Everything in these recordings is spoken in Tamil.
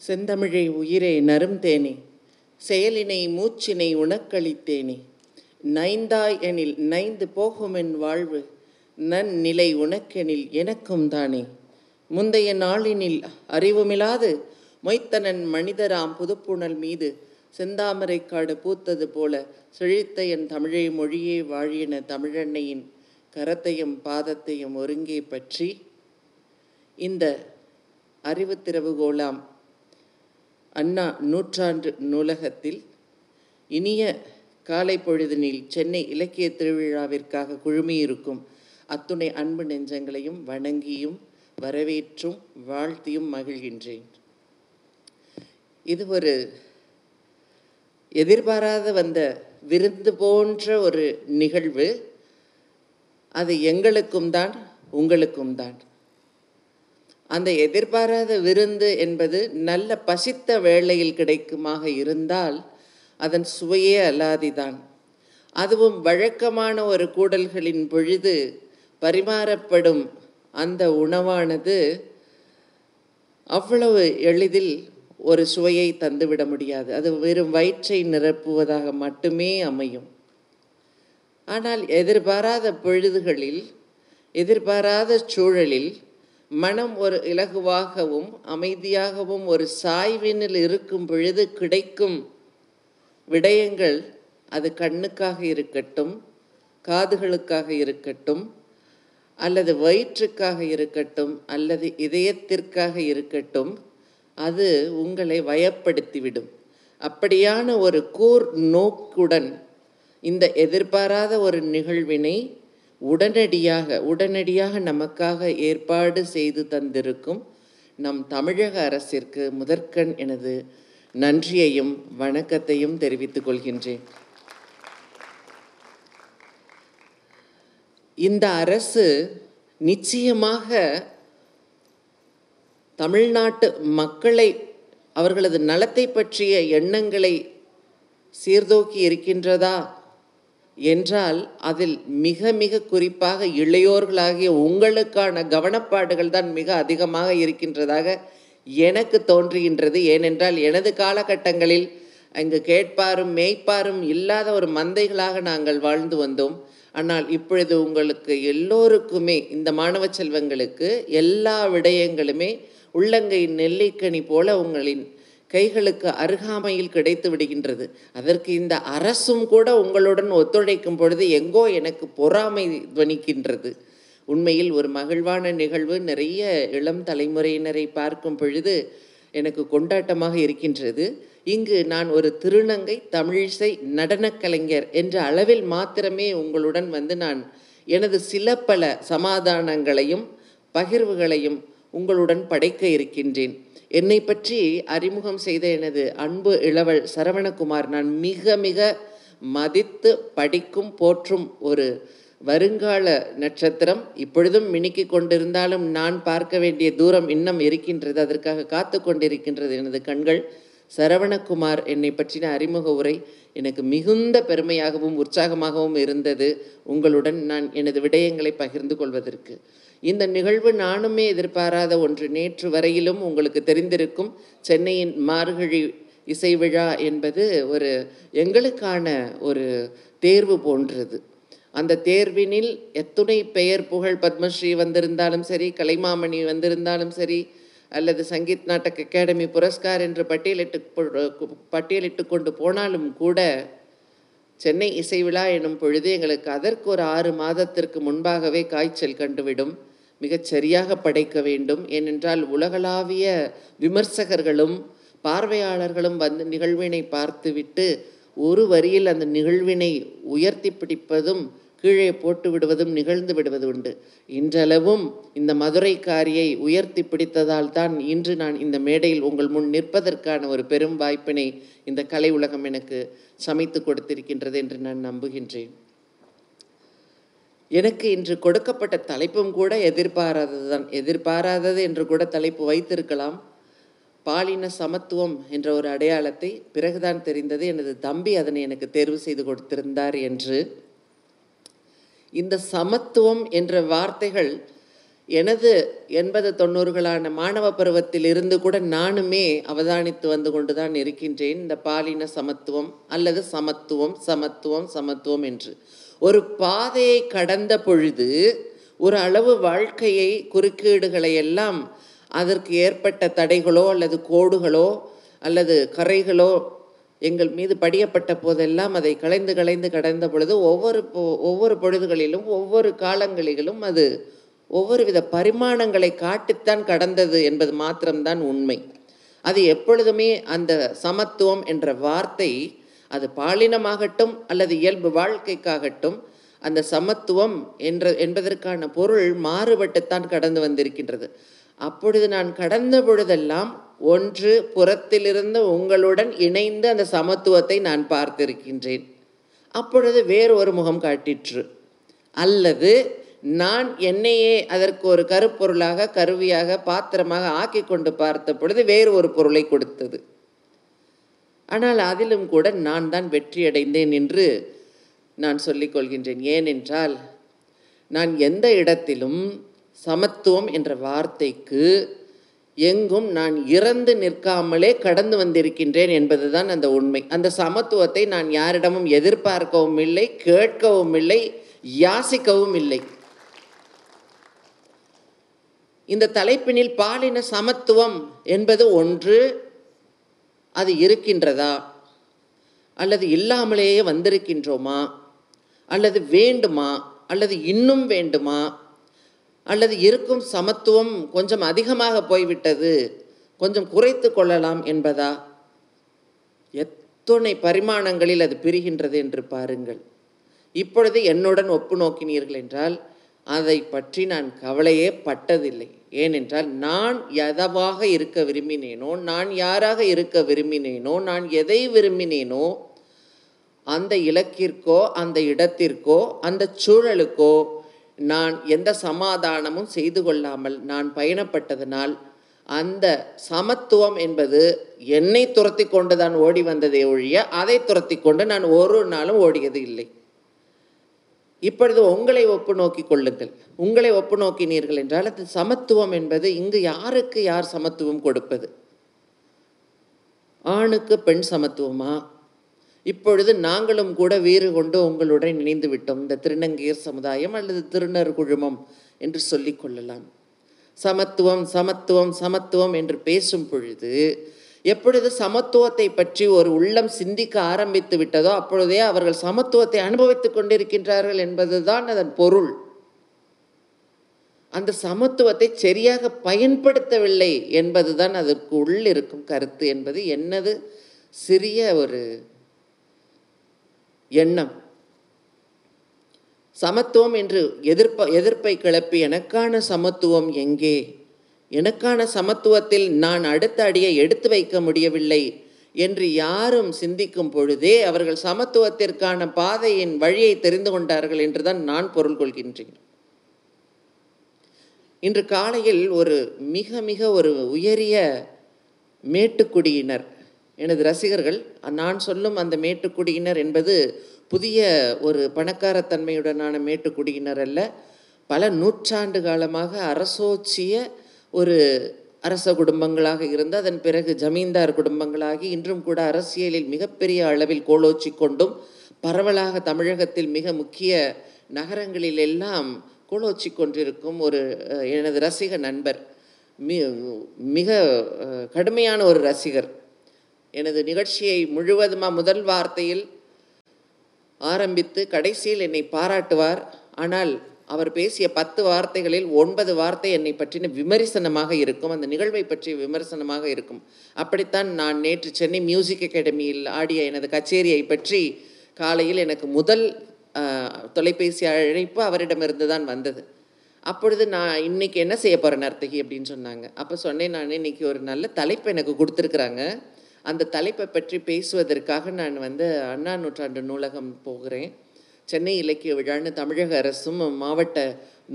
செந்தமிழை உயிரே நரும் தேனே செயலினை மூச்சினை உனக்களித்தேனே நைந்தாய் எனில் நைந்து போகுமென் வாழ்வு நன்னிலை உனக்கெனில் எனக்கும் தானே. முந்தைய நாளினில் அறிவுமிலாது மொய்த்தனன் மனிதராம் புதுப்புணல் மீது செந்தாமரை காடு பூத்தது போல செழித்த என் தமிழை மொழியே வாழியன தமிழன்னையின் கரத்தையும் பாதத்தையும் ஒருங்கே பற்றி இந்த அறிவு திறவுகோலாம் அண்ணா நூற்றாண்டு நூலகத்தில் இனிய காலை பொழுதினில் சென்னை இலக்கிய திருவிழாவிற்காக குழுமியிருக்கும் அத்துணை அன்பு நெஞ்சங்களையும் வணங்கியும் வரவேற்றும் வாழ்த்தியும் மகிழ்கின்றேன். இது ஒரு எதிர்பாராத வந்த விருந்து போன்ற ஒரு நிகழ்வு. அது எங்களுக்கும் தான் உங்களுக்கும் தான். அந்த எதிர்பாராத விருந்து என்பது நல்ல பசித்த வேளையில் கிடைக்குமாக இருந்தால் அதன் சுவையே அலாதிதான். அதுவும் வழக்கமான ஒரு கூடல்களின் பொழுது பரிமாறப்படும் அந்த உணவானது அவ்வளவு எளிதில் ஒரு சுவையை தந்துவிட முடியாது. அது வெறும் வயிற்றை நிரப்புவதாக மட்டுமே அமையும். ஆனால் எதிர்பாராத பொழுதுகளில் எதிர்பாராத சூழலில் மனம் ஒரு இலகுவாகவும் அமைதியாகவும் ஒரு சாய்வினில் இருக்கும் பொழுது கிடைக்கும் விடயங்கள் அது கண்ணுக்காக இருக்கட்டும் காதுகளுக்காக இருக்கட்டும் அல்லது வயிற்றுக்காக இருக்கட்டும் அல்லது இதயத்திற்காக இருக்கட்டும் அது உங்களை வயப்படுத்திவிடும். அப்படியான ஒரு கூர் நோக்குடன் இந்த எதிர்பாராத ஒரு நிகழ்வினை உடனடியாக உடனடியாக நமக்காக ஏற்பாடு செய்து தந்திருக்கும் நம் தமிழக அரசிற்கு முதற்கண் எனது நன்றியையும் வணக்கத்தையும் தெரிவித்துக் கொள்கின்றேன். இந்த அரசு நிச்சயமாக தமிழ்நாட்டு மக்களை அவர்களது நலத்தை பற்றிய எண்ணங்களை சீர்தூக்கி இருக்கின்றதா? என்றால் அதில் மிக மிக குறிப்பாக இளையோர்களாகிய உங்களுக்கான கவனப்பாடுகள் தான் மிக அதிகமாக இருக்கின்றதாக எனக்கு தோன்றுகின்றது. ஏனென்றால் எனது காலகட்டங்களில் அங்கு கேட்பாரும் மேய்ப்பாரும் இல்லாத ஒரு மந்தைகளாக நாங்கள் வாழ்ந்து வந்தோம். ஆனால் இப்பொழுது உங்களுக்கு எல்லோருக்குமே இந்த மாணவ செல்வங்களுக்கு எல்லா விடயங்களுமே உள்ளங்கை நெல்லிக்கனி போல உங்களின் கைகளுக்கு அருகாமையில் கிடைத்து விடுகின்றது. அதற்கு இந்த அரசும் கூட உங்களுடன் ஒத்துழைக்கும் பொழுது எங்கோ எனக்கு பொறாமை துவனிக்கின்றது. உண்மையில் ஒரு மகிழ்வான நிகழ்வு. நிறைய இளம் தலைமுறையினரை பார்க்கும் பொழுது எனக்கு கொண்டாட்டமாக இருக்கின்றது. இங்கு நான் ஒரு திருநங்கை தமிழிசை நடனக் கலைஞர் என்ற அளவில் மாத்திரமே உங்களுடன் வந்து நான் எனது சில பல சமாதானங்களையும் பகிர்வுகளையும் உங்களுடன் படைக்க இருக்கின்றேன். என்னை பற்றி அறிமுகம் செய்த எனது அன்பு இளவல் சரவணகுமார் நான் மிக மிக மதித்து படிக்கும் போற்றும் ஒரு வருங்கால நட்சத்திரம். இப்பொழுதும் மினுக்கி கொண்டிருந்தாலும் நான் பார்க்க வேண்டிய தூரம் இன்னும் இருக்கின்றது. அதற்காக காத்து கொண்டிருக்கின்றது எனது கண்கள். சரவணகுமார் என்னை பற்றின அறிமுக உரை எனக்கு மிகுந்த பெருமையாகவும் உற்சாகமாகவும் இருந்தது. உங்களுடன் நான் எனது விடயங்களை பகிர்ந்து கொள்வதற்கு. இந்த நிகழ்வு நானுமே எதிர்பாராத ஒன்று. நேற்று வரையிலும் உங்களுக்கு தெரிந்திருக்கும் சென்னையின் மார்கழி இசை விழா என்பது ஒரு எங்களுக்கான ஒரு தேர்வு போன்றது. அந்த தேர்வினில் எத்துணை பெயர் புகழ் பத்மஸ்ரீ வந்திருந்தாலும் சரி கலைமாமணி வந்திருந்தாலும் சரி அல்லது சங்கீத் நாட்டக் அகாடமி புரஸ்கார் என்று பட்டியலிட்டு பட்டியலிட்டு கொண்டு போனாலும் கூட சென்னை இசை விழா எனும் பொழுது எங்களுக்கு அதற்கு ஒரு ஆறு மாதத்திற்கு முன்பாகவே காய்ச்சல் கண்டுவிடும். மிகச் சரியாக படைக்க வேண்டும். ஏனென்றால் உலகளாவிய விமர்சகர்களும் பார்வையாளர்களும் வந்து நிகழ்வினை பார்த்துவிட்டு ஒரு வரியில் அந்த நிகழ்வினை உயர்த்தி பிடிப்பதும் கீழே போட்டு விடுவதும் நிகழ்ந்து விடுவது உண்டு. இன்றளவும் இந்த மதுரைக்காரியை உயர்த்தி பிடித்ததால் தான் இன்று நான் இந்த மேடையில் உங்கள் முன் நிற்பதற்கான ஒரு பெரும் வாய்ப்பினை இந்த கலை உலகம் எனக்கு சமைத்து கொடுத்திருக்கின்றது என்று நான் நம்புகின்றேன். எனக்கு இன்று கொடுக்கப்பட்ட தலைப்பும் கூட எதிர்பாராதது தான் எதிர்பாராதது என்று கூட தலைப்பு வைத்திருக்கலாம். பாலின சமத்துவம் என்ற ஒரு அடையாளத்தை பிறகுதான் தெரிந்தது. எனது தம்பி அதனை எனக்கு தேர்வு செய்து கொடுத்திருந்தார் என்று. இந்த சமத்துவம் என்ற வார்த்தைகள் எனது எண்பது தொண்ணூறுகளான மாணவ பருவத்தில் இருந்து கூட நானுமே அவதானித்து வந்து கொண்டு தான் இருக்கின்றேன். இந்த பாலின சமத்துவம் அல்லது சமத்துவம் சமத்துவம் சமத்துவம் என்று. ஒரு பாதையை கடந்த பொழுது ஒரு அளவு வாழ்க்கையை குறுக்கீடுகளை எல்லாம் அதற்கு ஏற்பட்ட தடைகளோ அல்லது கோடுகளோ அல்லது கரைகளோ எங்கள் மீது படியப்பட்ட போதெல்லாம் அதை களைந்து களைந்து கடந்த பொழுது ஒவ்வொரு பொ- ஒவ்வொரு பொழுதுகளிலும் ஒவ்வொரு காலங்களிலும் அது ஒவ்வொரு வித பரிமாணங்களை காட்டித்தான் கடந்தது என்பது மாத்திரம்தான் உண்மை. அது எப்பொழுதுமே அந்த சமத்துவம் என்ற வார்த்தை அது பாலினமாகட்டும் அல்லது இயல்பு வாழ்க்கைக்காகட்டும் அந்த சமத்துவம் என்ற என்பதற்கான பொருள் மாறுபட்டுத்தான் கடந்து வந்திருக்கின்றது. அப்பொழுது நான் கடந்த பொழுதெல்லாம் ஒன்று புறத்திலிருந்து உங்களுடன் இணைந்து அந்த சமத்துவத்தை நான் பார்த்திருக்கின்றேன். அப்பொழுது வேறு ஒரு முகம் காட்டிற்று. அல்லது நான் என்னையே அதற்கு ஒரு கருப்பொருளாக கருவியாக பாத்திரமாக ஆக்கி கொண்டு பார்த்த பொழுது வேறு ஒரு பொருளை கொடுத்தது. ஆனால் அதிலும் கூட நான் தான் வெற்றியடைந்தேன் என்று நான் சொல்லிக் கொள்கின்றேன். ஏனென்றால் நான் எந்த இடத்திலும் சமத்துவம் என்ற வார்த்தைக்கு எங்கும் நான் இறந்து நிற்காமலே கடந்து வந்திருக்கின்றேன் என்பதுதான் அந்த உண்மை. அந்த சமத்துவத்தை நான் யாரிடமும் எதிர்பார்க்கவும் இல்லை கேட்கவும் இல்லை யாசிக்கவும் இல்லை. இந்த தலைப்பினில் பாலின சமத்துவம் என்பது ஒன்று அது இருக்கின்றதா? அல்லது இல்லாமலேயே வந்திருக்கின்றோமா? அல்லது வேண்டுமா? அல்லது இன்னும் வேண்டுமா? அல்லது இருக்கும் சமத்துவம் கொஞ்சம் அதிகமாக போய்விட்டது கொஞ்சம் குறைத்து கொள்ளலாம் என்பதா? எத்தனை பரிமாணங்களில் அது பிரிகின்றது என்று பாருங்கள். இப்பொழுது என்னுடன் ஒப்பு நோக்கினீர்கள் என்றால் அதை பற்றி நான் கவலையே பட்டதில்லை. ஏனென்றால் நான் எதவாக இருக்க விரும்பினேனோ நான் யாராக இருக்க விரும்பினேனோ நான் எதை விரும்பினேனோ அந்த இலக்கிற்கோ அந்த இடத்திற்கோ அந்த சூழலுக்கோ நான் எந்த சமாதானமும் செய்து கொள்ளாமல் நான் பயணப்பட்டதனால் அந்த சமத்துவம் என்பது என்னை துரத்தி கொண்டு தான் ஓடி வந்ததே ஒழிய அதை துரத்தி கொண்டு நான் ஒரு நாளும் ஓடியது இல்லை. இப்பொழுது உங்களை ஒப்பு நோக்கி கொள்ளுங்கள். உங்களை ஒப்பு நோக்கினீர்கள் என்றால் அது சமத்துவம் என்பது இங்கு யாருக்கு யார் சமத்துவம் கொடுப்பது? ஆணுக்கு பெண் சமத்துவமா? இப்பொழுது நாங்களும் கூட வீறு கொண்டு உங்களுடன் இணைந்து விட்டோம். இந்த திருநங்கையர் சமுதாயம் அல்லது திருநர் குழுமம் என்று சொல்லிக்கொள்ளலாம் சமத்துவம் சமத்துவம் சமத்துவம் என்று பேசும் பொழுது எப்பொழுது சமத்துவத்தை பற்றி ஒரு உள்ளம் சிந்திக்க ஆரம்பித்து விட்டதோ அப்பொழுதே அவர்கள் சமத்துவத்தை அனுபவித்துக் கொண்டிருக்கின்றார்கள் என்பதுதான் அதன் பொருள். அந்த சமத்துவத்தை சரியாக பயன்படுத்தவில்லை என்பதுதான் அதற்கு உள் இருக்கும் கருத்து என்பது என்னது? சிறிய ஒரு எண்ணம். சமத்துவம் என்று எதிர்ப்ப எதிர்ப்பை கிளப்பி எனக்கான சமத்துவம் எங்கே? எனக்கான சமத்துவத்தில் நான் அடுத்த அடியை எடுத்து வைக்க முடியவில்லை என்று யாரும் சிந்திக்கும் பொழுதே அவர்கள் சமத்துவத்திற்கான பாதையின் வழியை தெரிந்து கொண்டார்கள் என்றுதான் நான் பொருள் கொள்கின்றேன். இன்று காலையில் ஒரு மிக மிக ஒரு உயரிய மேட்டுக்குடியினர் எனது ரசிகர்கள் நான் சொல்லும் அந்த மேட்டுக்குடியினர் என்பது புதிய ஒரு பணக்காரத்தன்மையுடனான மேட்டுக்குடியினர் அல்ல பல நூற்றாண்டு காலமாக அரசோச்சிய ஒரு அரச குடும்பங்களாக இருந்து அதன் பிறகு ஜமீன்தார் குடும்பங்களாகி இன்றும் கூட அரசியலில் மிகப்பெரிய அளவில் கோலோச்சி கொண்டும் பரவலாக தமிழகத்தில் மிக முக்கிய நகரங்களில் எல்லாம் கோலோச்சி கொண்டிருக்கும் ஒரு எனது ரசிக நண்பர். மி மிக கடுமையான ஒரு ரசிகர். எனது நிகழ்ச்சியை முழுவதுமாக முதல் வார்த்தையில் ஆரம்பித்து கடைசியில் என்னை பாராட்டுவார். ஆனால் அவர் பேசிய பத்து வார்த்தைகளில் ஒன்பது வார்த்தை என்னை பற்றின விமரிசனமாக இருக்கும். அந்த நிகழ்வை பற்றிய விமர்சனமாக இருக்கும். அப்படித்தான் நான் நேற்று சென்னை மியூசிக் அகாடமியில் ஆடிய எனது கச்சேரியை பற்றி காலையில் எனக்கு முதல் தொலைபேசி அழைப்பு அவரிடமிருந்து தான் வந்தது. அப்பொழுது நான் இன்னைக்கு என்ன செய்ய போகிறேன் நர்த்தகி அப்படின்னு சொன்னாங்க. அப்போ சொன்னேன் நான் இன்னைக்கு ஒரு நல்ல தலைப்பு எனக்கு கொடுத்துருக்குறாங்க. அந்த தலைப்பை பற்றி பேசுவதற்காக நான் வந்து அண்ணா நூற்றாண்டு நூலகம் போகிறேன். சென்னை இலக்கிய விழான்னு தமிழக அரசும் மாவட்ட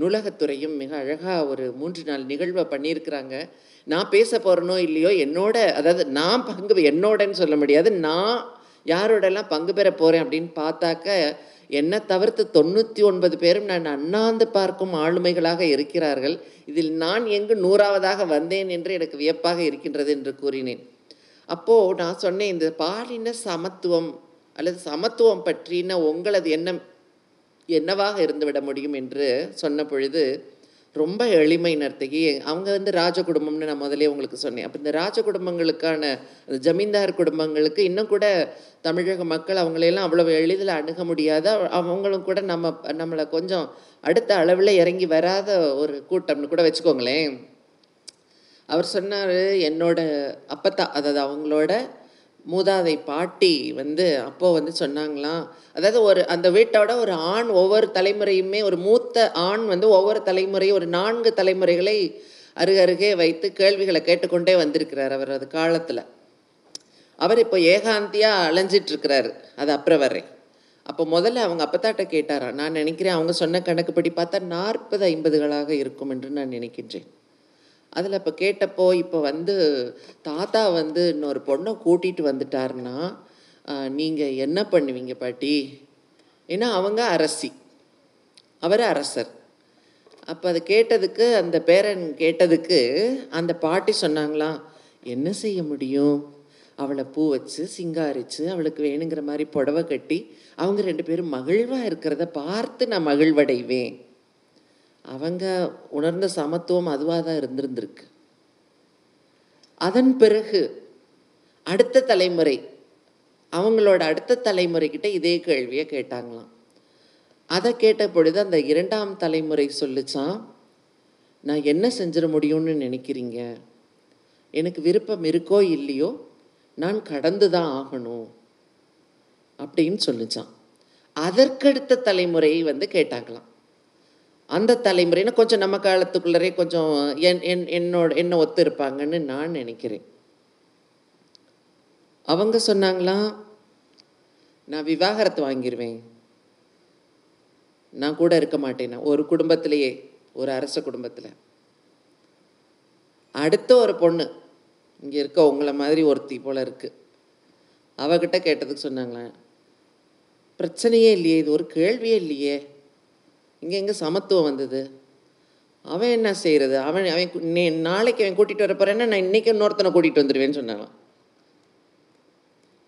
நூலகத்துறையும் மிக அழகாக ஒரு மூன்று நாள் நிகழ்வை பண்ணியிருக்கிறாங்க. நான் பேச போகிறனோ இல்லையோ என்னோட அதாவது நான் பங்கு என்னோடன்னு சொல்ல முடியாது. நான் யாரோடெல்லாம் பங்கு பெற போகிறேன் அப்படின்னு பார்த்தாக்க என்னை தவிர்த்து தொண்ணூற்றி ஒன்பது பேரும் நான் அண்ணாந்து பார்க்கும் ஆளுமைகளாக இருக்கிறார்கள். இதில் நான் எங்கு நூறாவதாக வந்தேன் என்று எனக்கு வியப்பாக இருக்கின்றது என்று கூறினேன். அப்போது நான் சொன்னேன் இந்த பாலின சமத்துவம் அல்லது சமத்துவம் பற்றின உங்களது எண்ணம் என்னவாக இருந்துவிட முடியும் என்று சொன்ன பொழுது ரொம்ப எளிமை நர்த்தகி அவங்க வந்து ராஜ குடும்பம்னு நான் முதலே உங்களுக்கு சொன்னேன். அப்போ இந்த ராஜ குடும்பங்களுக்கான ஜமீன்தார் குடும்பங்களுக்கு இன்னும் கூட தமிழக மக்கள் அவங்களையெல்லாம் அவ்வளவு எளிதில் அணுக முடியாத அவங்களும் கூட நம்ம நம்மளை கொஞ்சம் அடுத்த அளவில் இறங்கி வராத ஒரு கூட்டம்னு கூட வச்சுக்கோங்களேன். அவர் சொன்னார் என்னோட அப்பத்தா அதாவது அவங்களோட மூதாதை பாட்டி வந்து அப்போ வந்து சொன்னாங்களாம். அதாவது ஒரு அந்த வீட்டோட ஒரு ஆண் ஒவ்வொரு தலைமுறையுமே ஒரு மூத்த ஆண் வந்து ஒவ்வொரு தலைமுறையும் ஒரு நான்கு தலைமுறைகளை அருகருகே வைத்து கேள்விகளை கேட்டுக்கொண்டே வந்திருக்கிறார் அவர் அது காலத்தில். அவர் இப்போ ஏகாந்தியாக அலைஞ்சிட்ருக்கிறாரு அது அப்புறம் வர்றேன் அப்போ முதல்ல அவங்க அப்பத்தாட்ட கேட்டாராம் நான் நினைக்கிறேன் அவங்க சொன்ன கணக்குப்படி பார்த்தா நாற்பது ஐம்பதுகளாக இருக்கும் என்று நான் நினைக்கின்றேன். அதில் இப்போ கேட்டப்போ இப்போ வந்து தாத்தா வந்து இன்னொரு பொண்ணை கூட்டிகிட்டு வந்துட்டாருன்னா நீங்கள் என்ன பண்ணுவீங்க பாட்டி? ஏன்னா அவங்க அரசி. அவர் அரசர். அப்போ அதை கேட்டதுக்கு அந்த பேரன் கேட்டதுக்கு அந்த பாட்டி சொன்னாங்களாம் என்ன செய்ய முடியும்? அவளை பூ வச்சு சிங்காரிச்சு அவளுக்கு வேணுங்கிற மாதிரி புடவை கட்டி அவங்க ரெண்டு பேரும் மகிழ்வாக இருக்கிறத பார்த்து நான் மகிழ்வடைவேன். அவங்க உணர்ந்த சமத்துவம் அதுவாக தான் இருந்திருந்திருக்கு. அதன் பிறகு அடுத்த தலைமுறை அவங்களோட அடுத்த தலைமுறைக்கிட்ட இதே கேள்வியை கேட்டாங்களாம். அதை கேட்ட பொழுது அந்த இரண்டாம் தலைமுறை சொல்லிச்சான் நான் என்ன செஞ்சிட முடியும்னு நினைக்கிறீங்க? எனக்கு விருப்பம் இருக்கோ இல்லையோ நான் கடந்து தான் ஆகணும். அப்படின்னு சொல்லிச்சான் அதற்கடுத்த தலைமுறையை வந்து கேட்டாங்களாம். அந்த தலைமுறைனா கொஞ்சம் நம்ம காலத்துக்குள்ளரே கொஞ்சம் என் என் என்னோட என்ன ஒத்து இருப்பாங்கன்னு நான் நினைக்கிறேன். அவங்க சொன்னாங்களாம் நான் விவாகரத்து வாங்கிடுவேன் நான் கூட இருக்க மாட்டேன். ஒரு குடும்பத்திலேயே ஒரு அரச குடும்பத்தில். அடுத்த ஒரு பொண்ணு இங்கே இருக்க உங்களை மாதிரி ஒருத்தி போல் இருக்குது அவகிட்ட கேட்டதுக்கு சொன்னாங்களேன் பிரச்சனையே இல்லையே இது ஒரு கேள்வியே இல்லையே. இங்கே எங்கே சமத்துவம் வந்தது? அவன் என்ன செய்கிறது அவன் அவன் நே நாளைக்கு அவன் கூட்டிகிட்டு வர போகிறேன்னா நான் இன்றைக்கி இன்னொருத்தனை கூட்டிகிட்டு வந்துடுவேன்னு சொன்னாங்களாம்.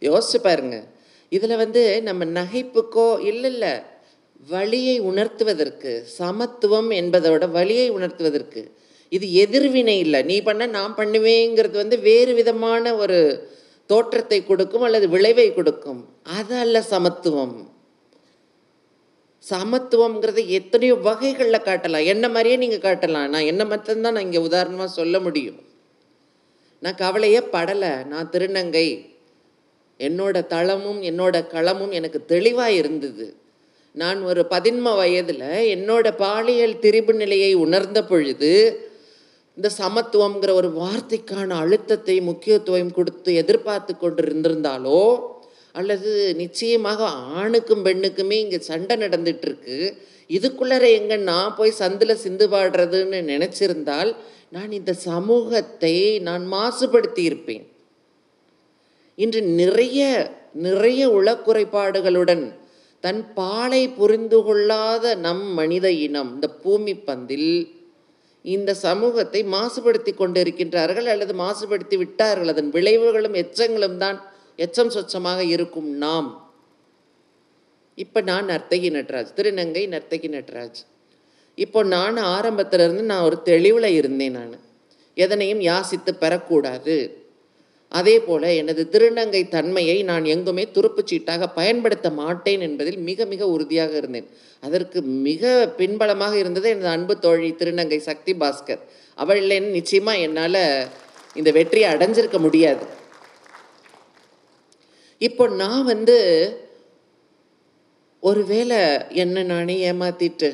யோசிச்சு பாருங்க. இதில் வந்து நம்ம நகைப்புக்கோ இல்லை இல்லை. வழியை உணர்த்துவதற்கு சமத்துவம் என்பதோட வழியை உணர்த்துவதற்கு இது எதிர்வினை இல்லை. நீ பண்ண நான் பண்ணுவேங்கிறது வந்து வேறு விதமான ஒரு தோற்றத்தை கொடுக்கும் அல்லது விளைவை கொடுக்கும். அது அல்ல சமத்துவம். சமத்துவம்ங்கிறத எத்தனையோ வகைகளில் காட்டலாம். என்ன மாதிரியே நீங்கள் காட்டலாம். நான் என்ன மட்டும்தான் நான் இங்கே உதாரணமாக சொல்ல முடியும். நான் கவலையே படலை. நான் திருநங்கை. என்னோட தளமும் என்னோட களமும் எனக்கு தெளிவாக இருந்தது. நான் ஒரு பதின்ம வயதில் என்னோட பாலியல் திரிபு நிலையை உணர்ந்த பொழுது இந்த சமத்துவம்ங்கிற ஒரு வார்த்தைக்கான அழுத்தத்தை முக்கியத்துவம் கொடுத்து எதிர்பார்த்து கொண்டு இருந்திருந்தாலோ அல்லது நிச்சயமாக ஆணுக்கும் பெண்ணுக்குமே இங்கே சண்டை நடந்துட்டுருக்கு. இருக்கு எங்கே நான் போய் சந்தில் சிந்து பாடுறதுன்னு நினச்சிருந்தால் நான் இந்த சமூகத்தை நான் மாசுபடுத்தி இருப்பேன் இன்று நிறைய நிறைய உளக்குறைபாடுகளுடன் தன் பாலை புரிந்து கொள்ளாத நம் மனித இனம் இந்த பூமி பந்தில் இந்த சமூகத்தை மாசுபடுத்தி கொண்டிருக்கின்றார்கள் அல்லது மாசுபடுத்தி விட்டார்கள். அதன் விளைவுகளும் எச்சங்களும் தான் எச்சம் சொச்சமாக இருக்கும் நாம். இப்போ நான் நர்த்தகி நட்ராஜ் திருநங்கை நர்த்தகி நட்ராஜ். இப்போ நான் ஆரம்பத்திலிருந்து நான் ஒரு தெளிவில் இருந்தேன் நான். எதனையும் யாசித்து பெறக்கூடாது. அதே போல் எனது திருநங்கை தன்மையை நான் எங்குமே துருப்புச்சீட்டாக பயன்படுத்த மாட்டேன் என்பதில் மிக மிக உறுதியாக இருந்தேன். அதற்கு மிக பின்பலமாக இருந்தது எனது அன்பு தோழி திருநங்கை சக்தி பாஸ்கர். அவள் இல்லைன்னு நிச்சயமாக என்னால் இந்த வெற்றியை அடைஞ்சிருக்க முடியாது. இப்போ நான் வந்து ஒருவேளை என்ன நானே ஏமாத்திட்டு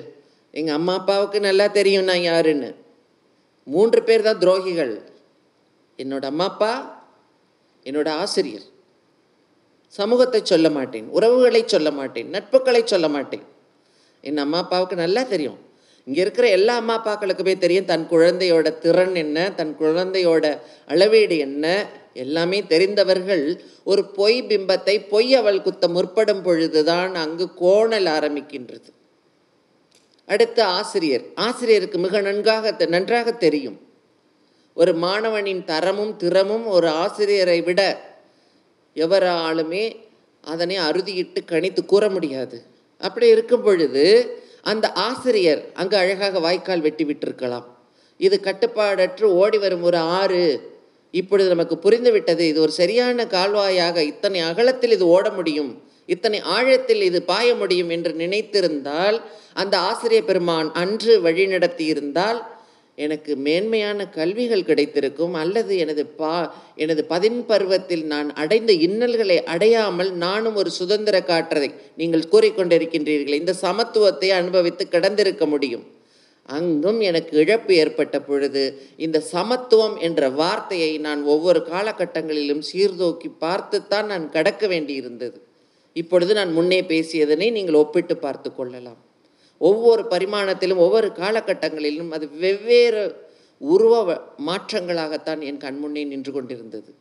எங்கள் அம்மா அப்பாவுக்கு நல்லா தெரியும் நான் யாருன்னு. மூன்று பேர் தான் துரோகிகள். என்னோட அம்மா அப்பா என்னோட ஆசிரியர். சமூகத்தை சொல்ல மாட்டேன் உறவுகளை சொல்ல மாட்டேன் நட்புகளை சொல்ல மாட்டேன். என் அம்மா அப்பாவுக்கு நல்லா தெரியும். இங்கே இருக்கிற எல்லா அம்மா அப்பாக்களுக்குமே தெரியும் தன் குழந்தையோட திறன் என்ன தன் குழந்தையோட அளவீடு என்ன எல்லாமே தெரிந்தவர்கள் ஒரு பொய் பிம்பத்தை பொய் அவள் குத்த முற்படும் பொழுதுதான் அங்கு கோணல் ஆரம்பிக்கின்றது. அடுத்து ஆசிரியர். ஆசிரியருக்கு மிக நன்றாக நன்றாக தெரியும். ஒரு மாணவனின் தரமும் திறமும் ஒரு ஆசிரியரை விட எவராலுமே அதனை அறுதியிட்டு கணித்து கூற முடியாது. அப்படி இருக்கும் பொழுது அந்த ஆசிரியர் அங்கு அழகாக வாய்க்கால் வெட்டி விட்டிருக்கலாம். இது கட்டுப்பாடற்று ஓடி வரும் ஒரு ஆறு இப்பொழுது நமக்கு புரிந்துவிட்டது இது ஒரு சரியான கால்வாயாக இத்தனை அகலத்தில் இது ஓட முடியும் இத்தனை ஆழத்தில் இது பாய முடியும் என்று நினைத்திருந்தால் அந்த ஆசிரியர் பெருமான் அன்று வழிநடத்தி இருந்தால் எனக்கு மேன்மையான கல்விகள் கிடைத்திருக்கும் அல்லது எனது பா எனது பதின் பருவத்தில் நான் அடைந்த இன்னல்களை அடையாமல் நானும் ஒரு சுதந்திர காற்றதை நீங்கள் கூறிக்கொண்டிருக்கின்றீர்கள் இந்த சமத்துவத்தை அனுபவித்து கடந்திருக்க முடியும். அங்கும் எனக்கு இழப்பு ஏற்பட்ட பொழுது இந்த சமத்துவம் என்ற வார்த்தையை நான் ஒவ்வொரு காலகட்டங்களிலும் சீர்தூக்கி பார்த்துத்தான் நான் கடக்க வேண்டியிருந்தது. இப்பொழுது நான் முன்னே பேசியதனை நீங்கள் ஒப்பிட்டு பார்த்து கொள்ளலாம். ஒவ்வொரு பரிமாணத்திலும் ஒவ்வொரு காலகட்டங்களிலும் அது வெவ்வேறு உருவ மாற்றங்களாகத்தான் என் கண்முன்னே நின்று கொண்டிருந்தது.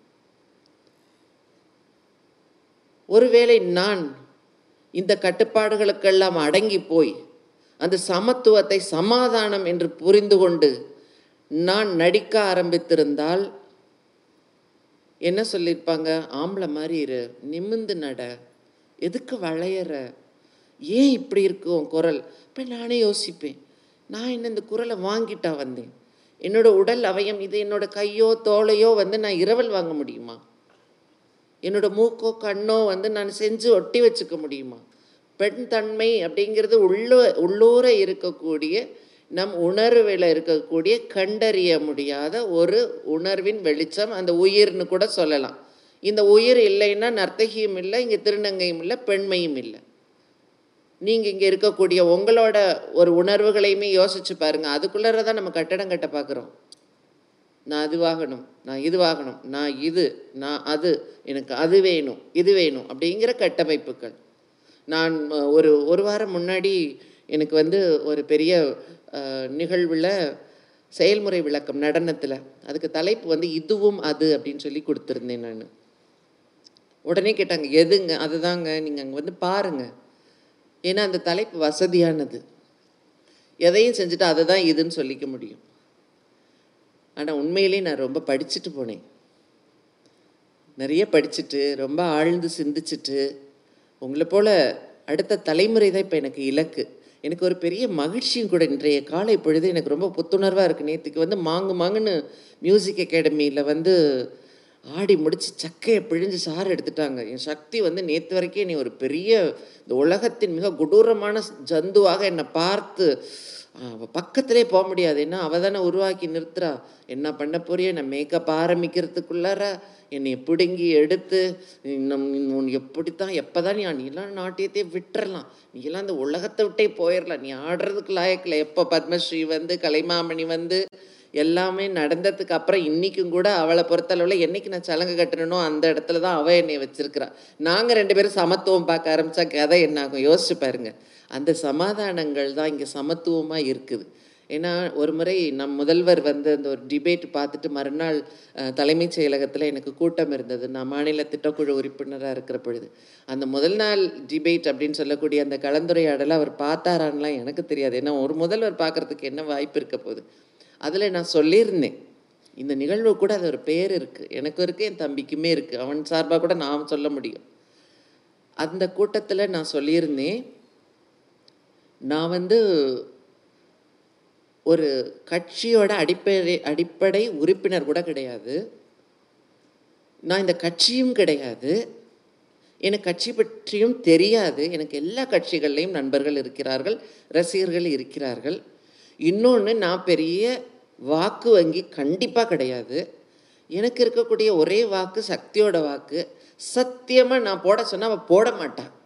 ஒருவேளை நான் இந்த கட்டுப்பாடுகளுக்கெல்லாம் அடங்கி போய் அந்த சமத்துவத்தை சமாதானம் என்று புரிந்து கொண்டு நான் நடிக்க ஆரம்பித்திருந்தால் என்ன சொல்லியிருப்பாங்க? ஆம்பளை மாதிரி இரு நிமிந்து நட. எதுக்கு வளையற? ஏன் இப்படி இருக்கும் குரல்? இப்போ நானே யோசிப்பேன். நான் என்ன இந்த குரலை வாங்கிட்டா வந்தேன்? என்னோட உடல் அவயம் இது என்னோட கையோ தோலையோ வந்து நான் இரவல் வாங்க முடியுமா? என்னோட மூக்கோ கண்ணோ வந்து நான் செஞ்சு ஒட்டி வச்சுக்க முடியுமா? பெண் தன்மை அப்படிங்கிறது உள்ள உள்ளூர இருக்கக்கூடிய நம் உணர்வில் இருக்கக்கூடிய கண்டறிய முடியாத ஒரு உணர்வின் வெளிச்சம் அந்த உயிர்னு கூட சொல்லலாம். இந்த உயிர் இல்லைன்னா நர்த்தகியும் இல்லை இங்கே திருநங்கையும் இல்லை பெண்மையும் இல்லை. நீங்கள் இங்கே இருக்கக்கூடிய உங்களோட ஒரு உணர்வுகளையுமே யோசிச்சு பாருங்க. அதுக்குள்ளார தான் நம்ம கட்டடம் கட்ட பார்க்குறோம் நான் அதுவாகணும் நான் இதுவாகணும் நான் இது நான் அது எனக்கு அது வேணும் இது வேணும் அப்படிங்கிற கட்டமைப்புகள். நான் ஒரு ஒரு வாரம் முன்னாடி எனக்கு வந்து ஒரு பெரிய நிகழ்வில் செயல்முறை விளக்கம் நடனத்தில். அதுக்கு தலைப்பு வந்து இதுவும் அது அப்படின்னு சொல்லி கொடுத்துருந்தேன் நான். உடனே கேட்டாங்க எதுங்க? அதுதாங்க. நீங்கள் அங்கே வந்து பாருங்க. ஏன்னா அந்த தலைப்பு வசதியானது. எதையும் செஞ்சுட்டு அதை தான் இதுன்னு சொல்லிக்க முடியும். ஆனால் உண்மையிலேயே நான் ரொம்ப படிச்சுட்டு போனேன். நிறைய படிச்சுட்டு ரொம்ப ஆழ்ந்து சிந்திச்சுட்டு உங்களை போல் அடுத்த தலைமுறை தான் இப்போ எனக்கு இலக்கு. எனக்கு ஒரு பெரிய மகிழ்ச்சியும் கூட இன்றைய காலை பொழுது எனக்கு ரொம்ப புத்துணர்வாக இருக்குது நேற்றுக்கு வந்து மாங்கு மாங்குன்னு மியூசிக் அகாடமியில் வந்து ஆடி முடித்து சக்கையை பிழிஞ்சு சாறு எடுத்துட்டாங்க. என் சக்தி வந்து நேற்று வரைக்கும் நீ ஒரு பெரிய இந்த உலகத்தின் மிக கொடூரமான ஜந்துவாக என்னை பார்த்து அவள் பக்கத்திலே போக முடியாது. ஏன்னா அவள் தானே உருவாக்கி நிறுத்துறா. என்ன பண்ண போறிய நான் மேக்கப் ஆரம்பிக்கிறதுக்குள்ளார என்னை பிடுங்கி எடுத்து நம் உன் எப்படித்தான் எப்போ தான் நீ எல்லாம் நாட்டியத்தையே விட்டுறலாம். நீலாம் எல்லாம் இந்த உலகத்தை விட்டே போயிடலாம் நீ ஆடுறதுக்கு லாயக்கில்லை எப்போ பத்மஸ்ரீ வந்து கலைமாமணி வந்து எல்லாமே நடந்ததுக்கு அப்புறம் இன்றைக்கும் கூட அவளை பொறுத்தளவில் என்னைக்கு நான் சலங்கு கட்டணுனோ அந்த இடத்துல தான் அவள் என்னை வச்சிருக்கிறா. நாங்கள் ரெண்டு பேரும் சமத்துவம் பார்க்க ஆரம்பித்தா கதை என்ன ஆகும்? யோசிச்சு பாருங்கள் அந்த சமாதானங்கள் தான் இங்கே சமத்துவமாக இருக்குது. ஏன்னா ஒரு முறை நம் முதல்வர் வந்து அந்த ஒரு டிபேட் பார்த்துட்டு மறுநாள் தலைமைச் செயலகத்தில் எனக்கு கூட்டம் இருந்தது. நான் மாநில திட்டக்குழு உறுப்பினராக இருக்கிற பொழுது. அந்த முதல் நாள் டிபேட் அப்படின்னு சொல்லக்கூடிய அந்த கலந்துரையாடலை அவர் பார்த்தாரான்லாம் எனக்கு தெரியாது. ஏன்னா ஒரு முதல்வர் பார்க்கறதுக்கு என்ன வாய்ப்பு இருக்க போகுது? அதில் நான் சொல்லியிருந்தேன். இந்த நிகழ்வு கூட அது ஒரு பேர் இருக்குது எனக்கும் இருக்குது என் தம்பிக்குமே இருக்குது அவன் சார்பாக கூட நான் சொல்ல முடியும். அந்த கூட்டத்தில் நான் சொல்லியிருந்தேன் நான் வந்து ஒரு கட்சியோட அடிப்படை அடிப்படை உறுப்பினர் கூட கிடையாது. நான் இந்த கட்சியும் கிடையாது. எனக்கு கட்சி பற்றியும் தெரியாது. எனக்கு எல்லா கட்சிகள்லேயும் நண்பர்கள் இருக்கிறார்கள் ரசிகர்கள் இருக்கிறார்கள். இன்னொன்று நான் பெரிய வாக்கு வங்கி கண்டிப்பாக கிடையாது. எனக்கு இருக்கக்கூடிய ஒரே வாக்கு சக்தியோட வாக்கு. சத்தியமாக நான் போட சொன்னால் அவள் போட மாட்டான்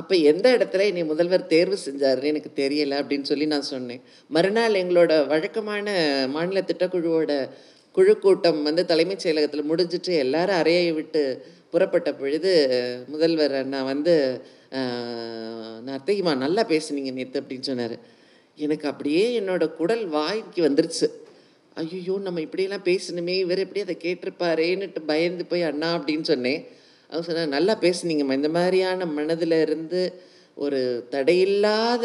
அப்போ எந்த இடத்துல என்னை முதல்வர் தேர்வு செஞ்சாருன்னு எனக்கு தெரியலை அப்படின்னு சொல்லி நான் சொன்னேன். மறுநாள் எங்களோட வழக்கமான மாநில திட்டக்குழுவோட குழு கூட்டம் வந்து தலைமைச் செயலகத்தில் முடிஞ்சிட்டு எல்லாரும் அறையை விட்டு புறப்பட்ட பொழுது முதல்வர் அண்ணா வந்து நர்த்தகிமா நல்லா பேசுனீங்க நேற்று அப்படின்னு சொன்னார். எனக்கு அப்படியே என்னோடய குடல் வாய்க்கு வந்துருச்சு. ஐயோ நம்ம இப்படியெல்லாம் பேசணுமே இவர் எப்படி அதை கேட்டிருப்பாரேன்னுட்டு பயந்து போய் அண்ணா அப்படின்னு சொன்னேன். அவங்க சொன்னாங்க நல்லா பேசுனீங்கம்மா. இந்த மாதிரியான மனதில் இருந்து ஒரு தடையில்லாத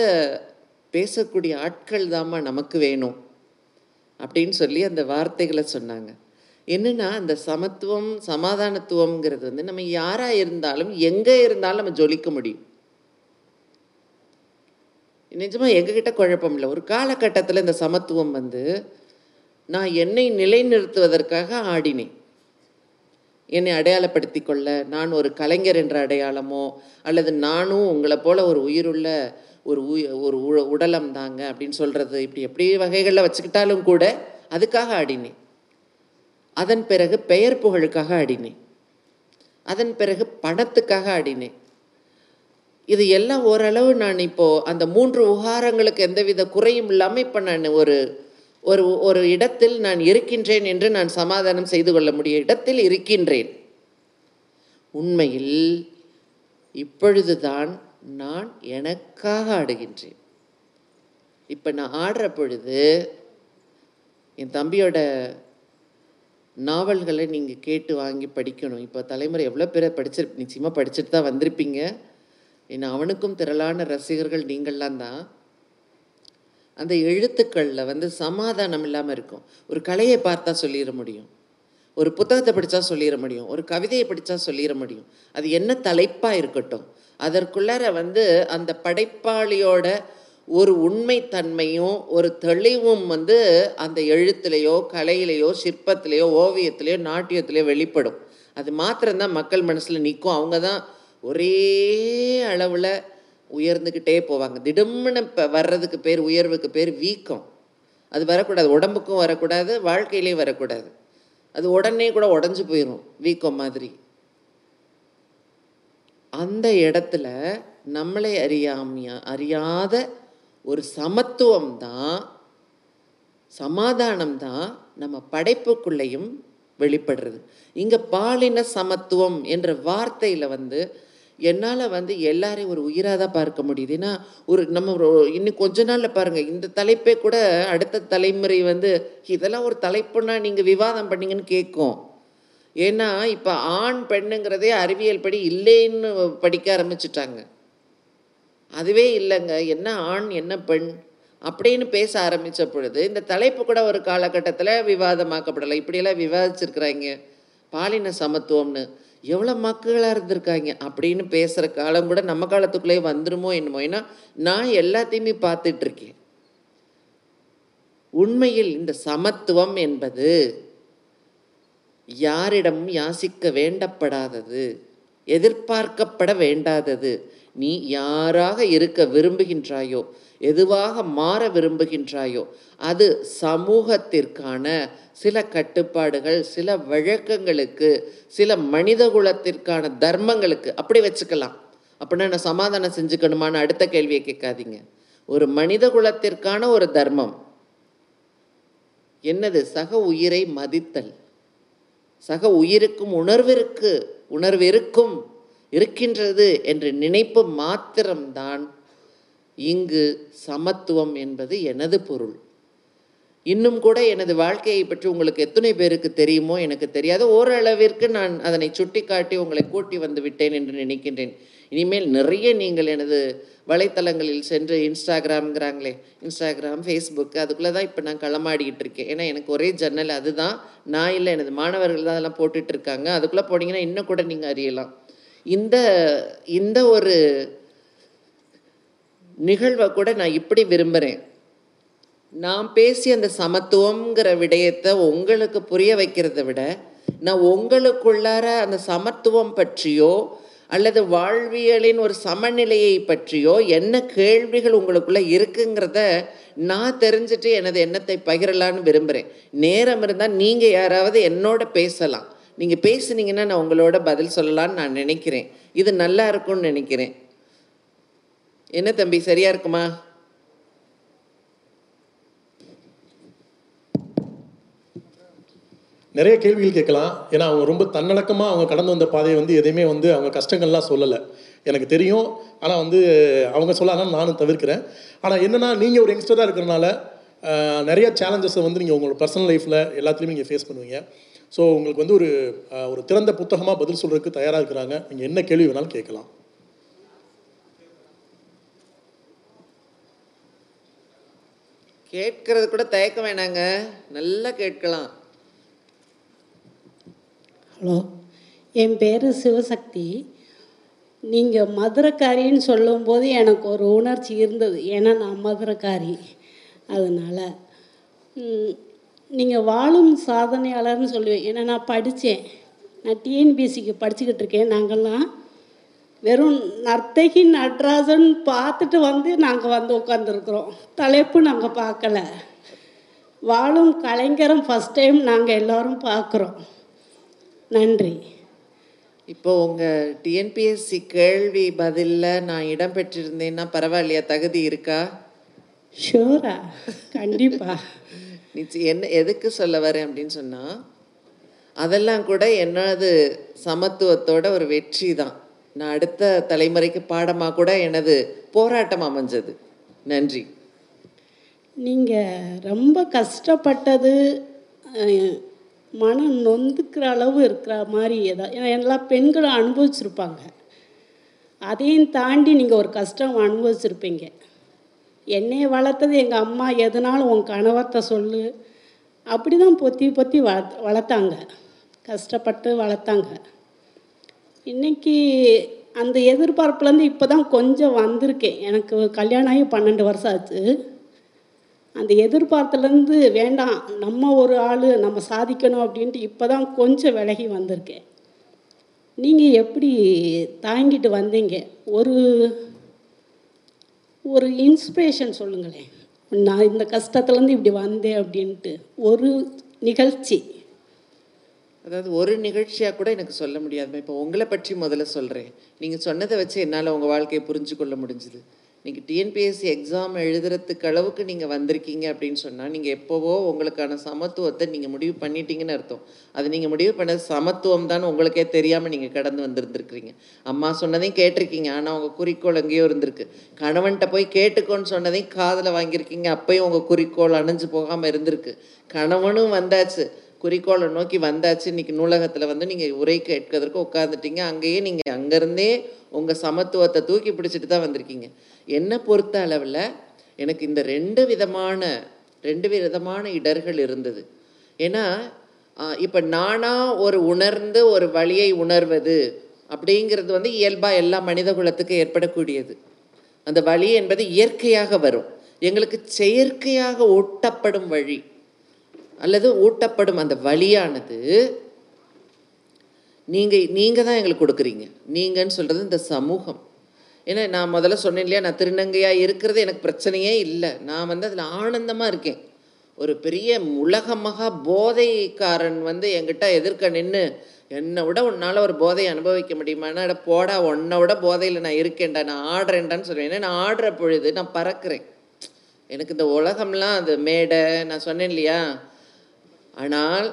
பேசக்கூடிய ஆட்கள் தாம்மா நமக்கு வேணும் அப்படின்னு சொல்லி அந்த வார்த்தைகளை சொன்னாங்க. என்னன்னா அந்த சமத்துவம் சமாதானத்துவம்ங்கிறது வந்து நம்ம யாராக இருந்தாலும் எங்கே இருந்தாலும் நம்ம ஜொலிக்க முடியும். நிஜமாக எங்ககிட்ட குழப்பம் இல்லை. ஒரு காலகட்டத்தில் இந்த சமத்துவம் வந்து நான் என்னை நிலைநிறுத்துவதற்காக ஆடினேன். என்னை அடையாளப்படுத்தி கொள்ள நான் ஒரு கலைஞர் என்ற அடையாளமோ அல்லது நானும் உங்களை போல் ஒரு உயிருள்ள ஒரு உய ஒரு உ- உடலம் தாங்க அப்படின்னு சொல்கிறது இப்படி எப்படி வகைகளில் வச்சுக்கிட்டாலும் கூட அதுக்காக ஆடினேன். அதன் பிறகு பெயர் புகழுக்காக ஆடினேன். அதன் பிறகு பணத்துக்காக ஆடினேன். இது எல்லாம் ஓரளவு நான் இப்போது அந்த மூன்று உகாரங்களுக்கு எந்தவித குறையும் இல்லாமல் இப்போ நான் ஒரு ஒரு ஒரு இடத்தில் நான் இருக்கின்றேன் என்று நான் சமாதானம் செய்து கொள்ள முடிய இடத்தில் இருக்கின்றேன். உண்மையில் இப்பொழுதுதான் நான் எனக்காக ஆடுகின்றேன். இப்போ நான் ஆடுற பொழுது என் தம்பியோட நாவல்களை நீங்கள் கேட்டு வாங்கி படிக்கணும். இப்போ தலைமுறை எவ்வளோ பேரை படிச்சிரு நிச்சயமாக படிச்சுட்டு தான் வந்திருப்பீங்க. ஏன்னா அவனுக்கும் திரளான ரசிகர்கள் நீங்கள்லாம் தான். அந்த எழுத்துக்களில் வந்து சமாதானம் இல்லாமல் இருக்கும். ஒரு கலையை பார்த்தா சொல்லிட முடியும். ஒரு புத்தகத்தை படித்தா சொல்லிட முடியும். ஒரு கவிதையை படித்தா சொல்லிட முடியும். அது என்ன தலைப்பாக இருக்கட்டும். அதற்குள்ளார வந்து அந்த படைப்பாளியோட ஒரு உண்மைத்தன்மையும் ஒரு தெளிவும் வந்து அந்த எழுத்துலேயோ கலையிலையோ சிற்பத்திலேயோ ஓவியத்திலேயோ நாட்டியத்திலேயோ வெளிப்படும். அது மாத்திரம்தான் மக்கள் மனசில் நிற்கும் அவங்க தான் ஒரே அளவில் உயர்ந்துக்கிட்டே போவாங்க. திடம்னு இப்போ வர்றதுக்கு பேர் உயர்வுக்கு பேர் வீக்கம். அது வரக்கூடாது. உடம்புக்கும் வரக்கூடாது வாழ்க்கையிலையும் வரக்கூடாது. அது உடனே கூட உடஞ்சி போயிடும் வீக்கம் மாதிரி. அந்த இடத்துல நம்மளை அறியாமையா அறியாத ஒரு சமத்துவம் தான் சமாதானம் தான் நம்ம படைப்புக்குள்ளேயும் வெளிப்படுறது. இங்கே பாலின சமத்துவம் என்ற வார்த்தையில் வந்து என்னால் வந்து எல்லாரையும் ஒரு உயிராக தான் பார்க்க முடியுது. ஏன்னா ஒரு நம்ம ஒரு இன்னும் கொஞ்ச நாளில் பாருங்கள் இந்த தலைப்பே கூட அடுத்த தலைமுறை வந்து இதெல்லாம் ஒரு தலைப்புன்னா நீங்கள் விவாதம் பண்ணீங்கன்னு கேட்கும். ஏன்னா இப்போ ஆண் பெண்ணுங்கிறதே அறிவியல் படி இல்லைன்னு படிக்க ஆரம்பிச்சிட்டாங்க. அதுவே இல்லைங்க. என்ன ஆண் என்ன பெண் அப்படின்னு பேச ஆரம்பித்த பொழுது இந்த தலைப்பு கூட ஒரு காலகட்டத்தில் விவாதமாக்கப்படலை. இப்படியெல்லாம் விவாதிச்சிருக்கிறாங்க. பாலின சமத்துவம்னு. எவ்வளோ மக்களாக இருந்திருக்காங்க அப்படின்னு பேசுகிற காலம் கூட நம்ம காலத்துக்குள்ளேயே வந்துருமோ என்னமோ? ஏன்னா நான் எல்லாத்தையுமே பார்த்துட்டு இருக்கேன் உண்மையில் இந்த சமத்துவம் என்பது யாரிடம் யாசிக்க வேண்டப்படாதது எதிர்பார்க்கப்பட வேண்டாதது. நீ யாராக இருக்க விரும்புகின்றாயோ எதுவாக மாற விரும்புகின்றாயோ அது சமூகத்திற்கான சில கட்டுப்பாடுகள் சில வழக்கங்களுக்கு சில மனித குலத்திற்கான தர்மங்களுக்கு அப்படி வச்சுக்கலாம். அப்படின்னா நான் சமாதானம் செஞ்சுக்கணுமான்னு அடுத்த கேள்வியை கேட்காதீங்க. ஒரு மனித குலத்திற்கான ஒரு தர்மம். என்னது? சக உயிரை மதித்தல். சக உயிருக்கும் உணர்விற்கு உணர்விற்கும் இருக்கின்றது என்று நினைப்பு மாத்திரம்தான் இங்கு சமத்துவம் என்பது எனது பொருள். இன்னும் கூட எனது வாழ்க்கையை பற்றி உங்களுக்கு எத்தனை பேருக்கு தெரியுமோ எனக்கு தெரியாது ஓரளவிற்கு நான் அதனை சுட்டிக்காட்டி உங்களை கூட்டி வந்து விட்டேன் என்று நினைக்கின்றேன். இனிமேல் நிறைய நீங்கள் எனது வலைத்தளங்களில் சென்று இன்ஸ்டாகிராம்ங்கிறாங்களே இன்ஸ்டாகிராம் ஃபேஸ்புக் அதுக்குள்ளே தான் இப்போ நான் களமாடிக்கிட்டு இருக்கேன். ஏன்னா எனக்கு ஒரே ஜன்னல் அதுதான். நான் இல்லை எனது மாணவர்கள் தான் அதெல்லாம் போட்டுட்ருக்காங்க அதுக்குள்ளே போனீங்கன்னா இன்னும் கூட நீங்கள் அறியலாம். இந்த இந்த ஒரு நிகழ்வை கூட நான் இப்படி விரும்புகிறேன் நான் பேசி அந்த சமத்துவங்கிற விடயத்தை உங்களுக்கு புரிய வைக்கிறத விட நான் உங்களுக்குள்ளார அந்த சமத்துவம் பற்றியோ அல்லது வாழ்வியலின் ஒரு சமநிலையை பற்றியோ என்ன கேள்விகள் உங்களுக்குள்ள இருக்குங்கிறத நான் தெரிஞ்சுட்டு எனது எண்ணத்தை பகிரலான்னு விரும்புகிறேன் நேரம் இருந்தால் நீங்கள் யாராவது என்னோட பேசலாம். நீங்கள் பேசுனீங்கன்னா நான் உங்களோட பதில் சொல்லலான்னு நான் நினைக்கிறேன். இது நல்லா இருக்கும்னு நினைக்கிறேன். என்ன தம்பி சரியா இருக்குமா? நிறைய கேள்விகள் கேட்கலாம். ஏன்னா அவங்க ரொம்ப தன்னடக்கமாக அவங்க கடந்து வந்த பாதையை வந்து எதையுமே வந்து அவங்க கஷ்டங்கள்லாம் சொல்லலை. எனக்கு தெரியும். ஆனால் வந்து அவங்க சொல்லாதான் நானும் தவிர்க்கிறேன். ஆனால் என்னன்னா நீங்கள் ஒரு யங்ஸ்டராக இருக்கிறனால நிறைய சேலஞ்சஸை வந்து நீங்கள் உங்களோட பர்சனல் லைஃப்பில் எல்லாத்துலேயுமே நீங்கள் ஃபேஸ் பண்ணுவீங்க. ஸோ உங்களுக்கு வந்து ஒரு ஒரு திறந்த புத்தகமாக பதில் சொல்கிறதுக்கு தயாராக இருக்கிறாங்க. நீங்கள் என்ன கேள்வி வேணாலும் கேட்கலாம். கேட்கறது கூட தயக்க வேணாங்க. நல்லா கேட்கலாம். ஹலோ என் பேர் சிவசக்தி. நீங்கள் மதுரைக்காரின்னு சொல்லும்போது எனக்கு ஒரு உணர்ச்சி இருந்தது. ஏன்னா நான் மதுரைக்காரி. அதனால் நீங்கள் வாழும் சாதனையாளர்னு சொல்லுவேன். ஏன்னா நான் படித்தேன். நான் டிஎன்பிஎஸ்சிக்கு படிச்சுக்கிட்டு இருக்கேன். நாங்கள்லாம் வெறும் நர்த்தகி நடராஜன் பார்த்துட்டு வந்து நாங்கள் வந்து உட்காந்துருக்குறோம் தலைப்பு நாங்கள் பார்க்கல. வாழும் கலைஞரும் ஃபஸ்ட் டைம் நாங்கள் எல்லோரும் பார்க்குறோம். நன்றி. இப்போ உங்கள் டிஎன்பிஎஸ்சி கேள்வி பதிலில் நான் இடம் பெற்றிருந்தேன்னா பரவாயில்லையா? தகுதி இருக்கா? ஷூரா கண்டிப்பா. நிச்சயம் என்ன எதுக்கு சொல்ல வரேன் அப்படின்னு சொன்னால் அதெல்லாம் கூட என்னது சமத்துவத்தோட ஒரு வெற்றி தான் நான் அடுத்த தலைமுறைக்கு பாடமாக கூட எனது போராட்டம் அமைஞ்சது. நன்றி. நீங்கள் ரொம்ப கஷ்டப்பட்டது மனம் நொந்துக்கிற அளவு இருக்கிற மாதிரி ஏதாவது ஏன்னா எல்லா பெண்களும் அனுபவிச்சிருப்பாங்க. அதையும் தாண்டி நீங்கள் ஒரு கஷ்டம் அனுபவிச்சிருப்பீங்க. என்னை வளர்த்தது எங்கள் அம்மா எதுனாலும் உன் கணவர்கிட்ட சொல்லு. அப்படி தான் பொத்தி பொத்தி வளர்த் வளர்த்தாங்க. கஷ்டப்பட்டு வளர்த்தாங்க. இன்னைக்கு அந்த எதிர்பார்ப்புலேருந்து இப்போ தான் கொஞ்சம் வந்திருக்கேன். எனக்கு கல்யாணம் ஆகி பன்னெண்டு வருஷம் ஆச்சு. அந்த எதிர்பார்த்துலேருந்து வேண்டாம் நம்ம ஒரு ஆள் நம்ம சாதிக்கணும் அப்படின்ட்டு இப்போ தான் கொஞ்சம் விலகி வந்திருக்கேன். நீங்கள் எப்படி தாங்கிட்டு வந்தீங்க? ஒரு ஒரு இன்ஸ்பிரேஷன் சொல்லுங்களேன். நான் இந்த கஷ்டத்துலேருந்து இப்படி வந்தேன் அப்படின்ட்டு ஒரு நிகழ்ச்சி. அதாவது ஒரு நிகழ்ச்சியாக கூட எனக்கு சொல்ல முடியாது. இப்போ உங்களை பற்றி முதல்ல சொல்கிறேன் நீங்கள் சொன்னதை வச்சு என்னால் உங்கள் வாழ்க்கையை புரிஞ்சு கொள்ள முடிஞ்சுது. நீங்கள் டிஎன்பிஎஸ்சி எக்ஸாம் எழுதுறதுக்கு அளவுக்கு நீங்கள் வந்திருக்கீங்க அப்படின்னு சொன்னால் நீங்கள் எப்போவோ உங்களுக்கான சமத்துவத்தை நீங்கள் முடிவு பண்ணிட்டீங்கன்னு அர்த்தம். அது நீங்கள் முடிவு பண்ண சமத்துவம் தான் உங்களுக்கே தெரியாமல் நீங்கள் கடந்து வந்திருந்துருக்கிறீங்க. அம்மா சொன்னதையும் கேட்டிருக்கீங்க. ஆனால் உங்கள் குறிக்கோள் எங்கேயோ இருந்திருக்கு. கணவன்கிட்ட போய் கேட்டுக்கோன்னு சொன்னதையும் காதில் வாங்கியிருக்கீங்க. அப்பயும் உங்கள் குறிக்கோள் அணைஞ்சு போகாமல் இருந்திருக்கு. கணவனும் வந்தாச்சு. குறிக்கோளை நோக்கி வந்தாச்சு. இன்றைக்கி நூலகத்தில் வந்து நீங்கள் உரை கேட்கறதுக்கு உட்காந்துட்டீங்க அங்கேயே நீங்கள் அங்கேருந்தே உங்கள் சமத்துவத்தை தூக்கி பிடிச்சிட்டு தான் வந்திருக்கீங்க. என்னை பொறுத்த அளவில் எனக்கு இந்த ரெண்டு விதமான ரெண்டு விதமான இடர்கள் இருந்தது. ஏன்னா இப்போ நானாக ஒரு உணர்ந்து ஒரு வழியை உணர்வது அப்படிங்கிறது வந்து இயல்பாக எல்லா மனித குலத்துக்கும் ஏற்படக்கூடியது. அந்த வழி என்பது இயற்கையாக வரும். எங்களுக்கு செயற்கையாக ஒட்டப்படும் வழி. அல்லது ஊட்டப்படும் அந்த வழியானது நீங்கள் நீங்கள் தான் எங்களுக்கு கொடுக்குறீங்க. நீங்கன்னு சொல்கிறது இந்த சமூகம். ஏன்னா நான் முதல்ல சொன்னேன் இல்லையா நான் திருநங்கையாக இருக்கிறது எனக்கு பிரச்சனையே இல்லை. நான் வந்து அதில் ஆனந்தமாக இருக்கேன். ஒரு பெரிய உலக மகா போதைக்காரன் வந்து என்கிட்ட எதிர்க்க நின்று என்னை விட உன்னால் ஒரு போதையை அனுபவிக்க முடியுமானா அட போடா உன்னை விட போதையில் நான் இருக்கேன்டா நான் ஆடுறேன்டான்னு சொல்லுவேன் ஏன்னா நான் ஆடுற பொழுது நான் பறக்கிறேன். எனக்கு இந்த உலகம்லாம் அது மேடை நான் சொன்னேன் இல்லையா ஆனால்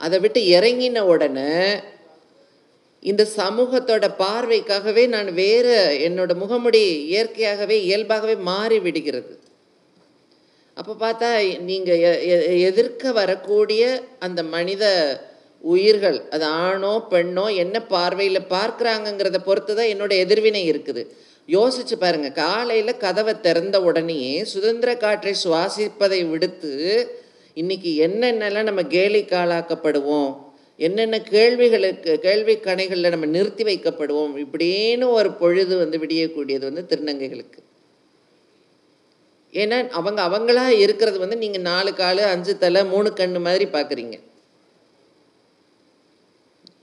அதை விட்டு இறங்கின உடனே இந்த சமூகத்தோட பார்வைக்காகவே நான் வேறு என்னோட முகமுடி இயற்கையாகவே இயல்பாகவே மாறி விடுகிறது. அப்போ பார்த்தா நீங்கள் எதிர்க்க வரக்கூடிய அந்த மனித உயிர்கள் அது ஆணோ பெண்ணோ என்ன பார்வையில் பார்க்குறாங்கங்கிறத பொறுத்து தான் என்னோட எதிர்வினை இருக்குது. யோசிச்சு பாருங்கள் காலையில் கதவை திறந்த உடனேயே சுதந்திர காற்றை சுவாசிப்பதை விடுத்து இன்னைக்கு என்னென்னலாம் நம்ம கேலிக்கு ஆளாக்கப்படுவோம் என்னென்ன கேள்விகளுக்கு கேள்வி கணைகளில் நம்ம நிறுத்தி வைக்கப்படுவோம்? இப்படின்னு ஒரு பொழுது வந்து விடியக்கூடியது வந்து திருநங்கைகளுக்கு. ஏன்னா அவங்க அவங்களா இருக்கிறது வந்து நீங்கள் நாலு காலு அஞ்சு தலை மூணு கண்ணு மாதிரி பார்க்குறீங்க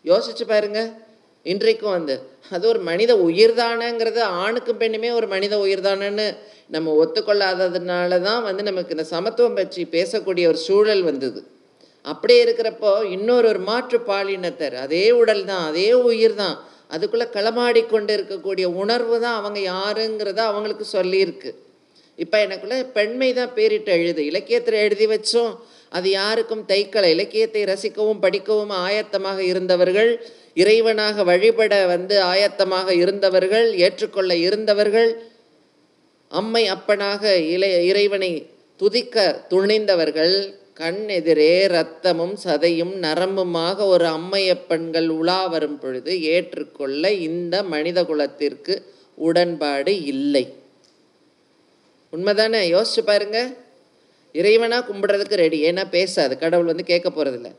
யோசிச்சு பாருங்கள் இன்றைக்கும் வந்து அது ஒரு மனித உயிர்தானங்கிறது ஆணுக்கும் பெண்ணுமே ஒரு மனித உயிர்தானன்னு நம்ம ஒத்துக்கொள்ளாததுனால தான் வந்து நமக்கு இந்த சமத்துவம் பற்றி பேசக்கூடிய ஒரு சூழல் வந்தது. அப்படியே இருக்கிறப்போ இன்னொரு ஒரு மாற்று பாலினத்தர் அதே உடல் தான் அதே உயிர் தான் அதுக்குள்ளே களமாடி கொண்டு இருக்கக்கூடிய உணர்வு தான் அவங்க யாருங்கிறத அவங்களுக்கு சொல்லியிருக்கு. இப்போ எனக்குள்ள பெண்மை தான் பேரிட்டு எழுது. இலக்கியத்தில் எழுதி வச்சோம் அது யாருக்கும் தைக்கலை. இலக்கியத்தை ரசிக்கவும் படிக்கவும் ஆயத்தமாக இருந்தவர்கள் இறைவனாக வழிபட வந்து ஆயத்தமாக இருந்தவர்கள் ஏற்றுக்கொள்ள இருந்தவர்கள் அம்மை அப்பனாக இலை இறைவனை துதிக்க துணிந்தவர்கள் கண் எதிரே இரத்தமும் சதையும் நரம்புமாக ஒரு அம்மையப்பன்கள் உலா வரும் பொழுது ஏற்றுக்கொள்ள இந்த மனித குலத்திற்கு உடன்பாடு இல்லை. உண்மைதானே? யோசிச்சு பாருங்க. இறைவனாக கும்பிடுறதுக்கு ரெடி ஏன்னா பேசாது. கடவுள் வந்து கேட்க போகிறதில்ல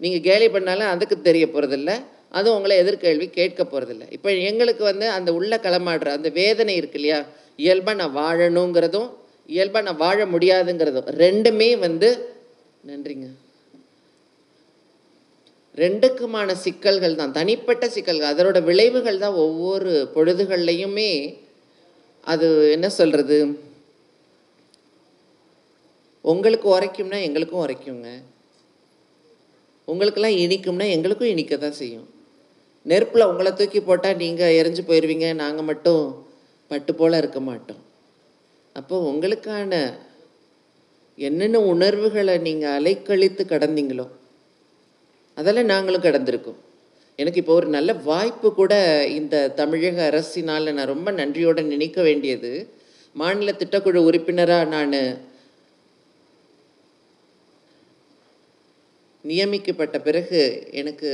நீங்கள் கேலி பண்ணாலும் அதுக்கு தெரிய போகிறதில்ல அதுவும் உங்களை எதிர்கேள்வி கேட்க போகிறதில்ல இப்போ எங்களுக்கு வந்து அந்த உள்ள களமாடுற அந்த வேதனை இருக்கு இல்லையா? இயல்பாக நான் வாழணுங்கிறதும் இயல்பாக நான் வாழ முடியாதுங்கிறதும் ரெண்டுமே வந்து நன்றிங்க. ரெண்டுக்குமான சிக்கல்கள் தான். தனிப்பட்ட சிக்கல்கள். அதனோட விளைவுகள் தான் ஒவ்வொரு பொழுதுகள்லையுமே அது என்ன சொல்கிறது உங்களுக்கு உரைக்கும்னா எங்களுக்கும் உரைக்குங்க. உங்களுக்கெல்லாம் இனிக்கும்னா எங்களுக்கும் இனிக்க தான் செய்யும். நெருப்பில் உங்களை தூக்கி போட்டால் நீங்கள் எரிஞ்சு போயிடுவீங்க நாங்கள் மட்டும் பட்டு போல் இருக்க மாட்டோம். அப்போ உங்களுக்கான என்னென்ன உணர்வுகளை நீங்கள் அலைக்கழித்து கடந்தீங்களோ அதெல்லாம் நாங்களும் கடந்திருக்கோம். எனக்கு இப்போ ஒரு நல்ல வாய்ப்பு கூட இந்த தமிழக அரசினால் நான் ரொம்ப நன்றியோடு நினைக்க வேண்டியது மாநில திட்டக்குழு உறுப்பினராக நான் நியமிக்கப்பட்ட பிறகு எனக்கு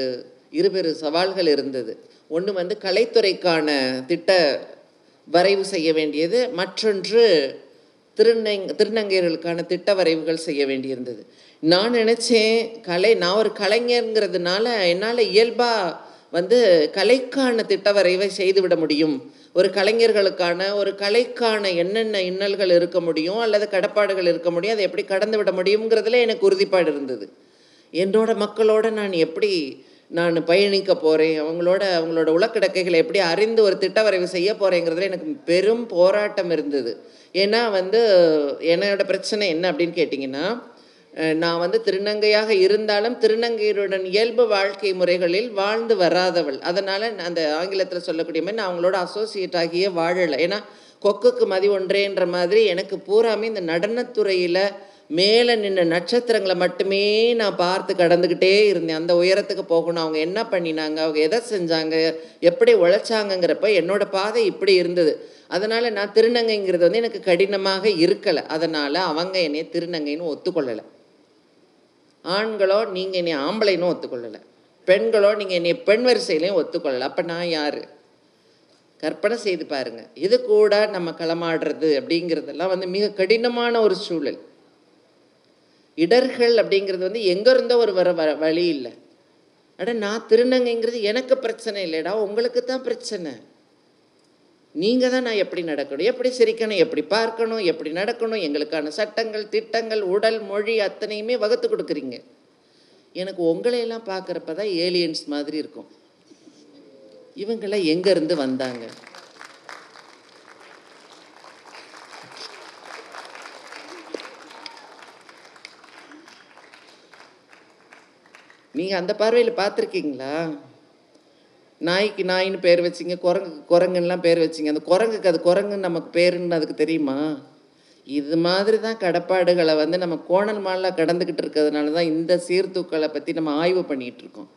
இருவேறு சவால்கள் இருந்தது. ஒன்று வந்து கலைத்துறைக்கான திட்ட வரைவு செய்ய வேண்டியது மற்றொன்று திருநங் திருநங்கையர்களுக்கான திட்ட வரைவுகள் செய்ய வேண்டியிருந்தது. நான் நினச்சேன் கலை நான் ஒரு கலைஞருங்கிறதுனால என்னால் இயல்பாக வந்து கலைக்கான திட்ட வரைவை செய்துவிட முடியும். ஒரு கலைஞர்களுக்கான ஒரு கலைக்கான என்னென்ன இன்னல்கள் இருக்க முடியும் அல்லது கடப்பாடுகள் இருக்க முடியும் அதை எப்படி கடந்து விட முடியுங்கிறதுல எனக்கு உறுதிப்பாடு இருந்தது. என்னோட மக்களோட நான் எப்படி நான் பயணிக்க போகிறேன் அவங்களோட அவங்களோட உலக்கிடக்கைகளை எப்படி அறிந்து ஒரு திட்டவரைவு செய்ய போகிறேங்கிறதுல எனக்கு பெரும் போராட்டம் இருந்தது. ஏன்னா வந்து என்னோட பிரச்சனை என்ன அப்படின்னு கேட்டிங்கன்னா நான் வந்து திருநங்கையாக இருந்தாலும் திருநங்கையருடன் இயல்பு வாழ்க்கை முறைகளில் வாழ்ந்து வராதவள். அதனால் அந்த ஆங்கிலத்தில் சொல்லக்கூடிய மாதிரி நான் அவங்களோட அசோசியேட் ஆகியே வாழலை. ஏன்னா கொக்குக்கு மதி ஒன்றேன்ற மாதிரி எனக்கு பூராமே இந்த நடனத்துறையில் மேலே நின்ன நட்சத்திரங்களை மட்டுமே நான் பார்த்து கடந்துக்கிட்டே இருந்தேன். அந்த உயரத்துக்கு போகணும். அவங்க என்ன பண்ணினாங்க? அவங்க எதை செஞ்சாங்க? எப்படி உழைச்சாங்கங்கிறப்ப என்னோட பாதை இப்படி இருந்தது. அதனால் நான் திருநங்கைங்கிறது வந்து எனக்கு கடினமாக இருக்கலை. அதனால் அவங்க என்னை திருநங்கைன்னு ஒத்துக்கொள்ளலை. ஆண்களோ நீங்கள் என்னை ஆம்பளைன்னு ஒத்துக்கொள்ளலை. பெண்களோ நீங்கள் என்னை பெண் வரிசையிலையும் ஒத்துக்கொள்ளலை. அப்போ நான் யார்? கற்பனை செய்து பாருங்கள் இது கூட நம்ம களமாடுறது அப்படிங்கிறதெல்லாம் வந்து மிக கடினமான ஒரு சூழல். இடர்கள் அப்படிங்கிறது வந்து எங்கேருந்தோ ஒரு வர வர வழி இல்லை. அட நான் திருநங்கைங்கிறது எனக்கு பிரச்சனை இல்லைடா உங்களுக்கு தான் பிரச்சனை. நீங்கள் தான் நான் எப்படி நடக்கணும் எப்படி சிரிக்கணும் எப்படி பார்க்கணும் எப்படி நடக்கணும் எங்களுக்கான சட்டங்கள் திட்டங்கள் உடல் மொழி அத்தனையுமே வகுத்து கொடுக்குறீங்க. எனக்கு உங்களையெல்லாம் பார்க்குறப்ப தான் ஏலியன்ஸ் மாதிரி இருக்கும். இவங்களாம் எங்கேருந்து வந்தாங்க? நீங்கள் அந்த பார்வையில் பார்த்துருக்கீங்களா? நாய்க்கு நாயின்னு பேர் வச்சிங்க குரங்கு குரங்குன்னெலாம் பேர் வச்சிங்க. அந்த குரங்குக்கு அது குரங்குன்னு நமக்கு பேருன்னு அதுக்கு தெரியுமா? இது மாதிரி தான் கடப்பாடுகளை வந்து நம்ம கோணல் மாலாக கடந்துக்கிட்டு இருக்கிறதுனால தான் இந்த சீர்தூக்களை பற்றி நம்ம ஆய்வு பண்ணிகிட்டு இருக்கோம்.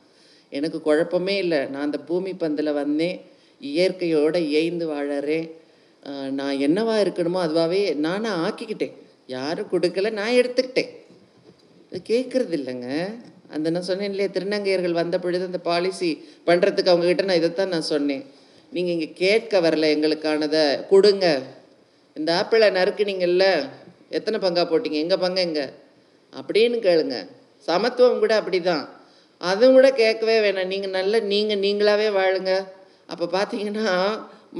எனக்கு குழப்பமே இல்லை. நான் அந்த பூமி பந்தில் வந்தேன். இயற்கையோடு இயைந்து வாழறேன். நான் என்னவா இருக்கணுமோ அதுவாகவே நானாக ஆக்கிக்கிட்டேன். யாரும் கொடுக்கல நான் எடுத்துக்கிட்டேன். இது கேட்குறது இல்லைங்க. அந்த நான் சொன்னேன் இல்லையா திருநங்கையர்கள் வந்த பொழுது அந்த பாலிசி பண்ணுறதுக்கு அவங்கக்கிட்ட நான் இதைத்தான் நான் சொன்னேன். நீங்கள் இங்கே கேட்க வரல எங்களுக்கானதை கொடுங்க. இந்த ஆப்பிளை நறுக்குனீங்கல்ல எத்தனை பங்கா போட்டீங்க? எங்கள் பங்கு எங்கே? அப்படின்னு கேளுங்க. சமத்துவம் கூட அப்படி தான் அதுவும் கூட கேட்கவே வேணாம். நீங்கள் நல்ல நீங்கள் நீங்களாவே வாழுங்க. அப்போ பார்த்தீங்கன்னா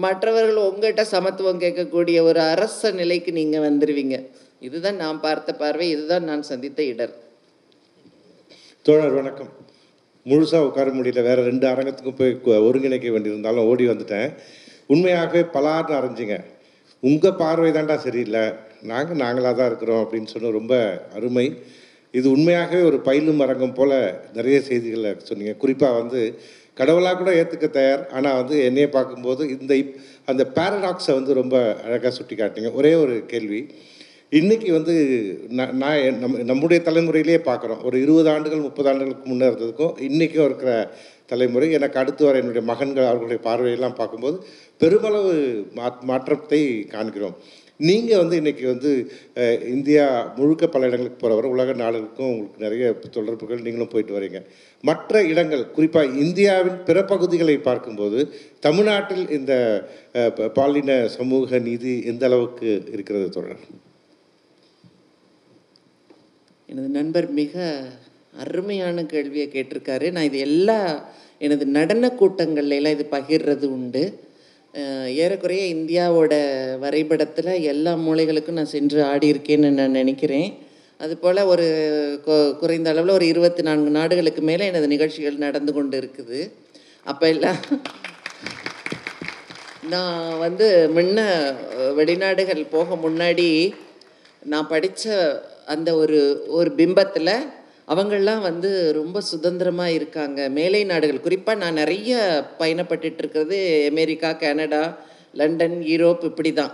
மற்றவர்கள் உங்கள்கிட்ட சமத்துவம் கேட்கக்கூடிய ஒரு அரச நிலைக்கு நீங்கள் வந்துடுவீங்க இதுதான் நான் பார்த்த பார்வை இதுதான் நான் சந்தித்த இடர். தோழர் வணக்கம். முழுசாக உட்கார முடியல. வேறு ரெண்டு அரங்கத்துக்கும் போய் ஒருங்கிணைக்க வேண்டியிருந்தாலும் ஓடி வந்துட்டேன். உண்மையாகவே பலார்னு அரைஞ்சிங்க. உங்கள் பார்வை தாண்டா சரியில்லை. நாங்கள் நாங்களாக தான் இருக்கிறோம் அப்படின்னு சொன்ன ரொம்ப அருமை. இது உண்மையாகவே ஒரு பயிலும் அரங்கம் போல் நிறைய செய்திகளை சொன்னீங்க. குறிப்பாக வந்து கடவுளாக கூட ஏற்றுக்க தயார். ஆனால் வந்து என்னைய பார்க்கும்போது இந்த அந்த பேரடாக்ஸை வந்து ரொம்ப அழகாக சுட்டி காட்டினீங்க ஒரே ஒரு கேள்வி. இன்னைக்கு வந்து நான் நான் நம்முடைய தலைமுறையிலே பார்க்குறோம். ஒரு இருபது ஆண்டுகள் முப்பது ஆண்டுகளுக்கு முன்னே இருந்ததுக்கும் இன்றைக்கும் இருக்கிற தலைமுறை எனக்கு அடுத்து வர என்னுடைய மகன்கள் அவர்களுடைய பார்வையெல்லாம் பார்க்கும்போது பெருமளவு மா மாற்றத்தை காண்கிறோம். நீங்கள் வந்து இன்றைக்கி வந்து இந்தியா முழுக்க பல இடங்களுக்கு போகிறவரை உலக நாடுகளுக்கும் உங்களுக்கு நிறைய தொடர்புகள் நீங்களும் போயிட்டு வரீங்க. மற்ற இடங்கள் குறிப்பாக இந்தியாவின் பிற பகுதிகளை பார்க்கும்போது தமிழ்நாட்டில் இந்த ப- பாலின சமூக நீதி எந்த அளவுக்கு இருக்கிறது தொடர் எனது நண்பர் மிக அருமையான கேள்வியை கேட்டிருக்காரு. நான் இது எல்லா எனது நடன கூட்டங்கள்லாம் இது பகிர்றது உண்டு. ஏறக்குறைய இந்தியாவோட வரைபடத்தில் எல்லா மூலைகளுக்கும் நான் சென்று ஆடியிருக்கேன்னு நான் நினைக்கிறேன். அதுபோல் ஒரு குறைந்த அளவில் ஒரு இருபத்தி நான்கு நாடுகளுக்கு மேலே எனது நிகழ்ச்சிகள் நடந்து கொண்டு இருக்குது அப்போ எல்லாம் நான் வந்து முன்ன வெளிநாடுகள் போக முன்னாடி நான் படித்த அந்த ஒரு ஒரு பிம்பத்தில் அவங்களாம் வந்து ரொம்ப சுதந்திரமாக இருக்காங்க. மேலை நாடுகள் குறிப்பாக நான் நிறைய பயணப்பட்டுட்டு இருக்கிறது அமெரிக்கா கனடா லண்டன் யூரோப் இப்படி தான்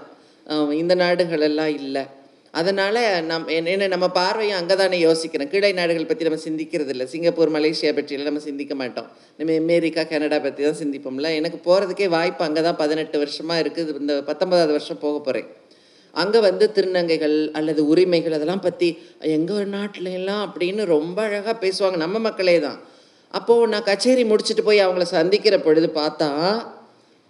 இந்த நாடுகளெல்லாம் இல்லை. அதனால் நம் என்ன நம்ம பார்வையும் அங்கே தானே யோசிக்கிறோம். கீழே நாடுகள் பற்றி நம்ம சிந்திக்கிறது இல்லை சிங்கப்பூர் மலேசியா பற்றியெல்லாம் நம்ம சிந்திக்க மாட்டோம். நம்ம அமெரிக்கா கனடா பற்றி தான் சிந்திப்போம்ல. எனக்கு போகிறதுக்கே வாய்ப்பு அங்கே தான் பதினெட்டு வருஷமாக இருக்குது. இந்த பத்தொன்பதாவது வருஷம் போக போகிறேன் அங்கே வந்து திருநங்கைகள் அல்லது உரிமைகள் அதெல்லாம் பற்றி எங்கள் நாட்டுல எல்லாம்? அப்படின்னு ரொம்ப அழகாக பேசுவாங்க. நம்ம மக்களே தான். அப்போது நான் கச்சேரி முடிச்சுட்டு போய் அவங்கள சந்திக்கிற பொழுது பார்த்தா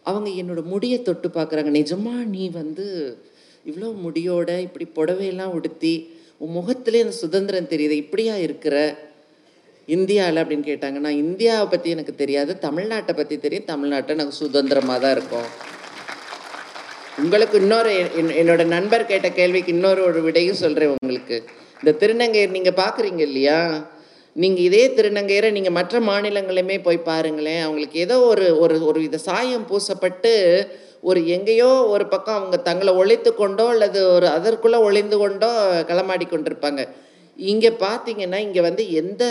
அவங்க என்னோட முடியை தொட்டு பார்க்குறாங்க. நிஜமா நீ வந்து இவ்வளோ முடியோட இப்படி புடவையெல்லாம் உடுத்தி உன் முகத்துலேயே அந்த சுதந்திரம் தெரியுது இப்படியா இருக்கிற இந்தியாவில் அப்படின்னு கேட்டாங்க. நான் இந்தியாவை பற்றி எனக்கு தெரியாது தமிழ்நாட்டை பற்றி தெரியும். தமிழ்நாட்டை நாங்கள் சுதந்திரமாக தான் இருக்கோம். உங்களுக்கு இன்னொரு என்- என்னோட நண்பர் கேட்ட கேள்விக்கு இன்னொரு ஒரு விடையும் சொல்கிறேன் உங்களுக்கு. இந்த திருநங்கையர் நீங்கள் பார்க்குறீங்க இல்லையா? நீங்கள் இதே திருநங்கையரை நீங்கள் மற்ற மாநிலங்களையுமே போய் பாருங்களேன். அவங்களுக்கு ஏதோ ஒரு ஒரு ஒரு வித சாயம் பூசப்பட்டு ஒரு எங்கேயோ ஒரு பக்கம் அவங்க தங்களை ஒழித்து கொண்டோ அல்லது ஒரு அதற்குள்ளே ஒளிந்து கொண்டோ களமாடி கொண்டிருப்பாங்க. இங்கே பார்த்தீங்கன்னா இங்கே வந்து எந்த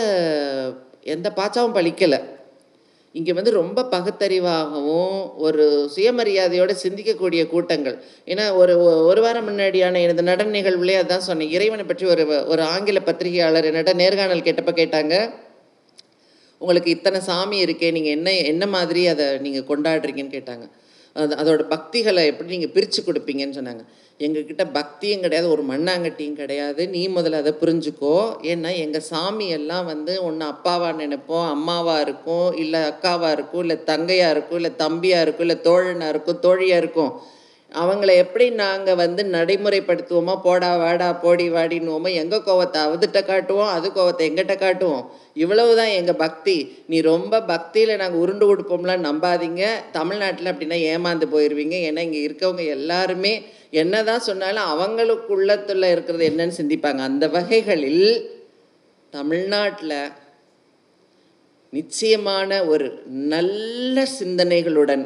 எந்த பாச்சாவும் பழிக்கலை. இங்கே வந்து ரொம்ப பகுத்தறிவாகவும் ஒரு சுயமரியாதையோடு சிந்திக்கக்கூடிய கூட்டங்கள். ஏன்னா ஒரு ஒரு வாரம் முன்னாடியான எனது நடன நிகழ்வுலேயே அதான் சொன்னேன். இறைவனை பற்றி ஒரு ஒரு ஆங்கில பத்திரிகையாளர் என்னட்ட நேர்காணல் கேட்டப்போ கேட்டாங்க உங்களுக்கு இத்தனை சாமி இருக்கே நீங்கள் என்ன என்ன மாதிரி அதை நீங்கள் கொண்டாடுறீங்கன்னு கேட்டாங்க. அது அதோட பக்திகளை எப்படி நீங்கள் பிரித்து கொடுப்பீங்கன்னு சொன்னாங்க. எங்ககிட்ட பக்தியும் கிடையாது ஒரு மண்ணாங்கட்டியும் கிடையாது. நீ முதல்ல அதை புரிஞ்சுக்கோ. ஏன்னா எங்கள் சாமி எல்லாம் வந்து ஒன்று அப்பாவா நினைப்போம் அம்மாவாக இருக்கும் இல்லை அக்காவாக இருக்கும் இல்லை தங்கையாக இருக்கும் இல்லை தம்பியாக இருக்கும் இல்லை தோழனாக இருக்கும் தோழியாக இருக்கும். அவங்கள எப்படி நாங்கள் வந்து நடைமுறைப்படுத்துவோமோ போடா வாடா போடி வாடின்னுவோமோ எங்கள் கோவத்தை அவதுட்ட காட்டுவோம் அது கோவத்தை எங்கிட்ட காட்டுவோம். இவ்வளவு தான் எங்கள் பக்தி. நீ ரொம்ப பக்தியில் நாங்கள் உருண்டு கொடுப்போம்லாம் நம்பாதீங்க. தமிழ்நாட்டில் அப்படின்னா ஏமாந்து போயிடுவீங்க ஏன்னா இங்கே இருக்கவங்க எல்லாருமே என்ன தான் சொன்னாலும் அவங்களுக்கு உள்ளத்துல இருக்கிறது என்னன்னு சிந்திப்பாங்க. அந்த வகைகளில் தமிழ்நாட்டில் நிச்சயமான ஒரு நல்ல சிந்தனைகளுடன்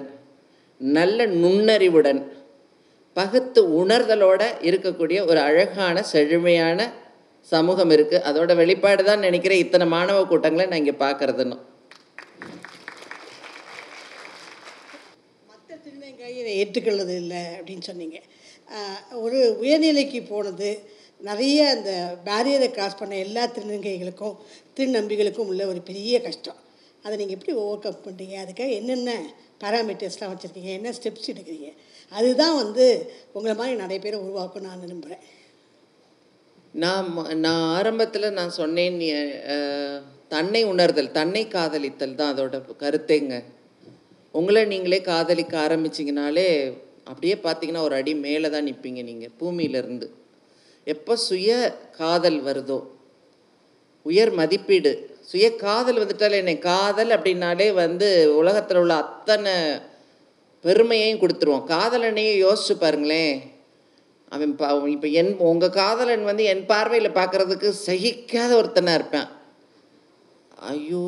நல்ல நுண்ணறிவுடன் பகுத்து உணர்தலோட இருக்கக்கூடிய ஒரு அழகான செழுமையான சமூகம் இருக்குது அதோட வெளிப்பாடு தான் நினைக்கிறேன் இத்தனை மாணவ கூட்டங்களை நான் இங்கே பார்க்குறதுன்னு. மற்ற திருநங்கையை ஏற்றுக்கொள்வது இல்லை அப்படின்னு சொன்னீங்க. ஒரு உயர்நிலைக்கு போனது நிறைய அந்த பேரியரை கிராஸ் பண்ண எல்லா திருநங்கைகளுக்கும் திருநம்பிகளுக்கும் உள்ள ஒரு பெரிய கஷ்டம். அதை நீங்கள் எப்படி ஓவர் கம் பண்ணுறீங்க அதுக்காக என்னென்ன பேராமீட்டர்ஸ்லாம் வச்சுருக்கீங்க? என்ன ஸ்டெப்ஸ் எடுக்கிறீங்க? அதுதான் வந்து உங்களை மாதிரி நிறைய பேரை உருவாக்கும் நான் நம்புகிறேன் நான் நான் ஆரம்பத்தில் நான் சொன்னேன் நீ, தன்னை உணர்தல் தன்னை காதலித்தல் தான் அதோட கருத்தேங்க. உங்களை நீங்களே காதலிக்க ஆரம்பிச்சிங்கனாலே அப்படியே பார்த்தீங்கன்னா ஒரு அடி மேலே தான் நிற்பீங்க நீங்கள் பூமியிலேருந்து. எப்போ சுய காதல் வருதோ உயர் மதிப்பீடு சுய காதல் வந்துட்டாலே என்னை காதல் அப்படின்னாலே வந்து உலகத்தில் உள்ள அத்தனை பெருமையையும் கொடுத்துருவோம். காதலனையும் யோசிச்சு பாருங்களேன். அவன் பா இப்போ என் உங்கள் காதலன் வந்து என் பார்வையில் பார்க்குறதுக்கு சகிக்காத ஒருத்தனாக இருப்பேன். ஐயோ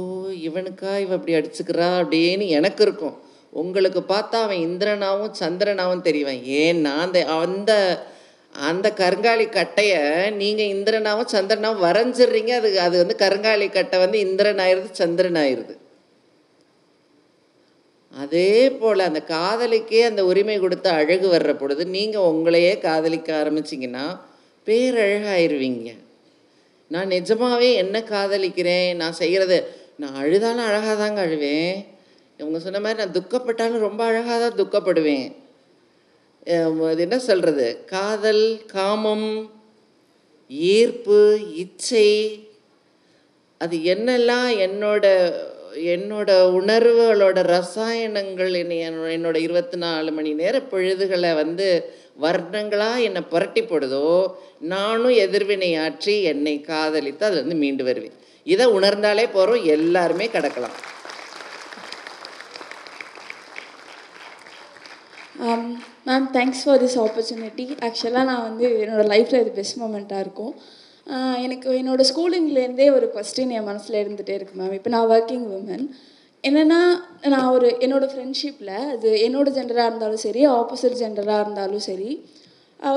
இவனுக்கா இவன் இப்படி அடிச்சுக்கிறா அப்படின்னு எனக்கு இருக்கும். உங்களுக்கு பார்த்தா அவன் இந்திரனாவும் சந்திரனாவும் தெரியும் ஏன்னா அந்த அந்த அந்த கருங்காலி கட்டையை நீங்கள் இந்திரனாவும் சந்திரனாவும் வரைஞ்சிடுறீங்க. அது அது வந்து கருங்காலி கட்டை வந்து இந்திரன் ஆயிடுது சந்திரன் ஆயிடுது அதே போல் அந்த காதலிக்கே அந்த உரிமை கொடுத்து அழகு வர்ற பொழுது நீங்கள் உங்களையே காதலிக்க ஆரம்பிச்சிங்கன்னா பேரழகாயிருவீங்க. நான் நிஜமாகவே என்ன காதலிக்கிறேன்? நான் செய்கிறது நான் அழுதாலும் அழகாக தாங்க அழுவேன். இவங்க சொன்ன மாதிரி நான் துக்கப்பட்டாலும் ரொம்ப அழகாக தான் துக்கப்படுவேன். அது என்ன சொல்கிறது காதல் காமம் ஈர்ப்பு இச்சை அது என்னெல்லாம் என்னோட என்னோட உணர்வுகளோட ரசாயனங்கள் என்னை என்னோட- இருபத்தி நாலு மணி நேர பொழுதுகளை வந்து வர்ணங்களாக என்னை புரட்டி போடுதோ நானும் எதிர்வினை ஆற்றி என்னை காதலித்து அதுலேருந்து மீண்டு வருவேன். இதை உணர்ந்தாலே போகிறோம் எல்லாருமே கடக்கலாம். Ma'am thanks for this opportunity ஆக்சுவலாக நான் வந்து என்னோடய லைஃப்பில் இது பெஸ்ட் மூமெண்ட்டாக இருக்கும். எனக்கு என்னோடய ஸ்கூலிங்லேருந்தே ஒரு கொஸ்டின் என் மனசில் இருந்துகிட்டே இருக்கு மேம் இப்போ நான் ஒர்க்கிங் உமன் என்னென்னா நான் ஒரு என்னோடய ஃப்ரெண்ட்ஷிப்பில் அது என்னோடய ஜெண்டராக இருந்தாலும் சரி ஆப்போசிட் ஜெண்டராக இருந்தாலும் சரி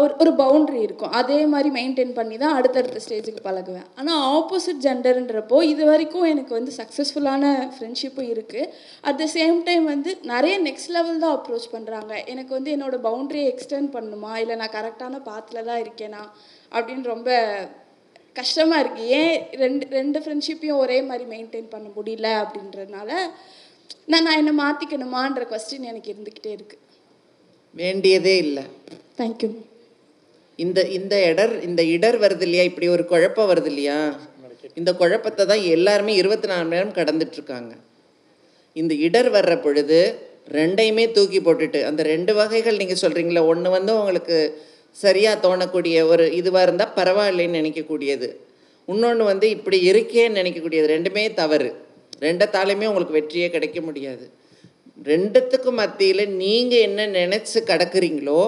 ஒரு ஒரு பவுண்ட்ரி இருக்கும். அதே மாதிரி மெயின்டைன் பண்ணி தான் அடுத்தடுத்த ஸ்டேஜுக்கு பழகுவேன். ஆனால் ஆப்போசிட் ஜெண்டர்ன்றப்போ இது வரைக்கும் எனக்கு வந்து சக்ஸஸ்ஃபுல்லான ஃப்ரெண்ட்ஷிப்பும் இருக்குது அட் த சேம் டைம் வந்து நிறைய நெக்ஸ்ட் லெவல் தான் அப்ரோச் பண்ணுறாங்க எனக்கு வந்து என்னோடய பவுண்ட்ரியை எக்ஸ்டெண்ட் பண்ணுமா? இல்லை நான் கரெக்டான பாத்தில் தான் இருக்கேனா? அப்படின்னு ரொம்ப கஷ்டமாக இருக்குது ஏன் ரெண்டு ரெண்டு ஃப்ரெண்ட்ஷிப்பையும் ஒரே மாதிரி மெயின்டைன் பண்ண முடியல அப்படின்றதுனால நான் நான் என்னை மாற்றிக்கணுமான்ற கொஸ்டின் எனக்கு இருந்துக்கிட்டே இருக்குது வேண்டியதே இல்லை. தேங்க்யூ இந்த இந்த இடர் இந்த இடர் வருது இல்லையா? இப்படி ஒரு குழப்பம் வருது இல்லையா? இந்த குழப்பத்தை தான் எல்லாருமே இருபத்தி நாலு மணி நேரம் கடந்துட்டு இருக்காங்க இந்த இடர் வர்ற பொழுது ரெண்டையுமே தூக்கி போட்டுட்டு அந்த ரெண்டு வகைகள் நீங்கள் சொல்கிறீங்களே ஒன்று வந்து உங்களுக்கு சரியாக தோணக்கூடிய ஒரு இதுவாக இருந்தால் பரவாயில்லைன்னு நினைக்கக்கூடியது. இன்னொன்று வந்து இப்படி இருக்கேன்னு நினைக்கக்கூடியது. ரெண்டுமே தவறு. ரெண்டத்தாலையுமே உங்களுக்கு வெற்றியே கிடைக்க முடியாது. ரெண்டுத்துக்கும் மத்தியில் நீங்கள் என்ன நினச்சி கிடக்குறீங்களோ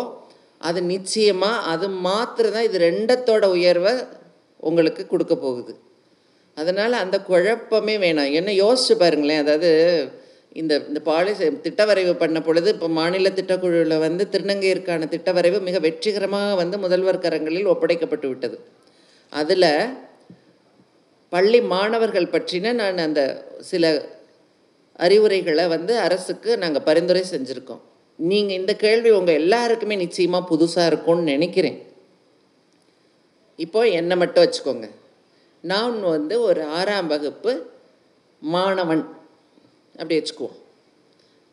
அது நிச்சயமாக அது மாத்திரம் தான் இது ரெண்டத்தோட உயர்வை உங்களுக்கு கொடுக்க போகுது. அதனால் அந்த குழப்பமே வேணாம். என்ன யோசிச்சு பாருங்களேன். அதாவது இந்த இந்த பாலிசி திட்டவரைவு பண்ண பொழுது இப்போ மாநில திட்டக்குழுவில் வந்து திருநங்கையிற்கான திட்டவரைவு மிக வெற்றிகரமாக வந்து முதல்வர் கரங்களில் ஒப்படைக்கப்பட்டு விட்டது. அதில் பள்ளி மாணவர்கள் பற்றின நான் அந்த சில அறிவுரைகளை வந்து அரசுக்கு நாங்கள் பரிந்துரை செஞ்சுருக்கோம். நீங்கள் இந்த கேள்வி உங்கள் எல்லாருக்குமே நிச்சயமாக புதுசாக இருக்கும்னு நினைக்கிறேன். இப்போ என்னை மட்டும் வச்சுக்கோங்க. நான் வந்து ஒரு ஆறாம் வகுப்பு மாணவன். அப்படி வச்சுக்குவோம்.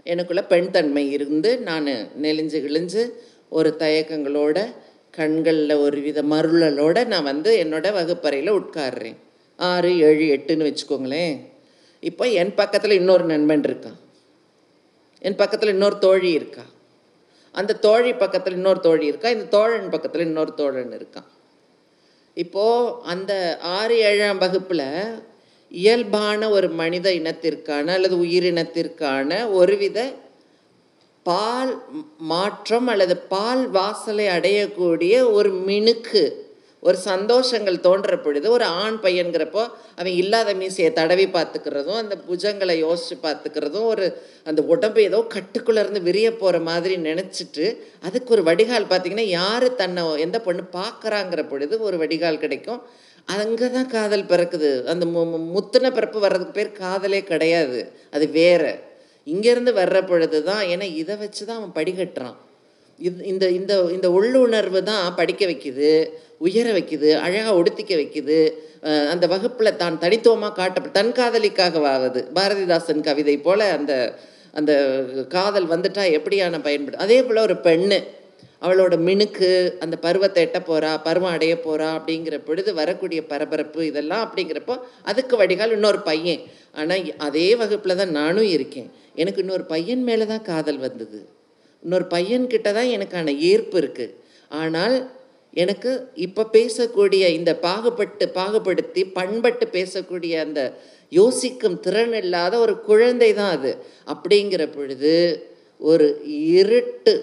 எனக்குள்ள பெண் தன்மை இருந்து நான் நெளிஞ்சு கிழிஞ்சு ஒரு தயக்கங்களோட கண்களில் ஒரு வித மருளலோட நான் வந்து என்னோட வகுப்பறையில் உட்காடுறேன் ஆறு ஏழு எட்டுன்னு வச்சுக்கோங்களேன். இப்போ என் பக்கத்தில் இன்னொரு நண்பன் இருக்கான் என் பக்கத்தில் இன்னொரு தோழி இருக்கா? அந்த தோழி பக்கத்தில் இன்னொரு தோழி இருக்கா? இந்த தோழன் பக்கத்தில் இன்னொரு தோழன் இருக்கான் இப்போது அந்த ஆறு ஏழாம் வகுப்பில் இயல்பான ஒரு மனித இனத்திற்கான அல்லது உயிரினத்திற்கான ஒருவித பால் மாற்றம் அல்லது பால் வாசலை அடையக்கூடிய ஒரு மினுக்கு ஒரு சந்தோஷங்கள் தோன்ற பொழுது ஒரு ஆண் பையன்கிறப்போ அவன் இல்லாத மீசையை தடவி பார்த்துக்கிறதும் அந்த புஜங்களை யோசித்து பார்த்துக்கிறதும் ஒரு அந்த உடம்பு ஏதோ கட்டுக்குள்ளேருந்து விரிய போகிற மாதிரி நினச்சிட்டு அதுக்கு ஒரு வடிகால் பார்த்தீங்கன்னா யார் தன்னை எந்த பொண்ணு பார்க்குறாங்கிற பொழுது ஒரு வடிகால் கிடைக்கும். அங்கே தான் காதல் பிறக்குது. அந்த மு முத்துன பிறப்பு வர்றதுக்கு பேர் காதலே கிடையாது. அது வேற. இங்கேருந்து வர்ற பொழுது தான் ஏன்னா இதை வச்சு தான் அவன் படிக்கட்டுறான் இது இந்த இந்த இந்த உள்ளுணர்வு தான் படிக்க வைக்குது உயர வைக்குது அழகாக உடுத்திக்க வைக்குது. அந்த வகுப்பில் தான் தனித்துவமாக காட்ட தன் காதலிக்காகவாகுது பாரதிதாசன் கவிதை போல் அந்த அந்த காதல் வந்துட்டா எப்படியான பயன்படும் அதே போல் ஒரு பெண்ணு. அவளோட மினுக்கு அந்த பருவத்தை எட்ட போறா பருவம் அடைய போறா அப்படிங்கிற பொழுது வரக்கூடிய பரபரப்பு இதெல்லாம் அப்படிங்கிறப்போ அதுக்கு வடிகால் இன்னொரு பையன். ஆனால் அதே வகுப்பில் தான் நானும் இருக்கேன். எனக்கு இன்னொரு பையன் மேலே தான் காதல் வந்தது. இன்னொரு பையன்கிட்ட தான் எனக்கான ஈர்ப்பு இருக்குது ஆனால் எனக்கு இப்போ பேசக்கூடிய இந்த பாகுபட்டு பாகுபடுத்தி பண்பட்டு பேசக்கூடிய அந்த யோசிக்கும் திறன் இல்லாத ஒரு குழந்தை தான் அது. அப்படிங்கிற பொழுது ஒரு இருட்டு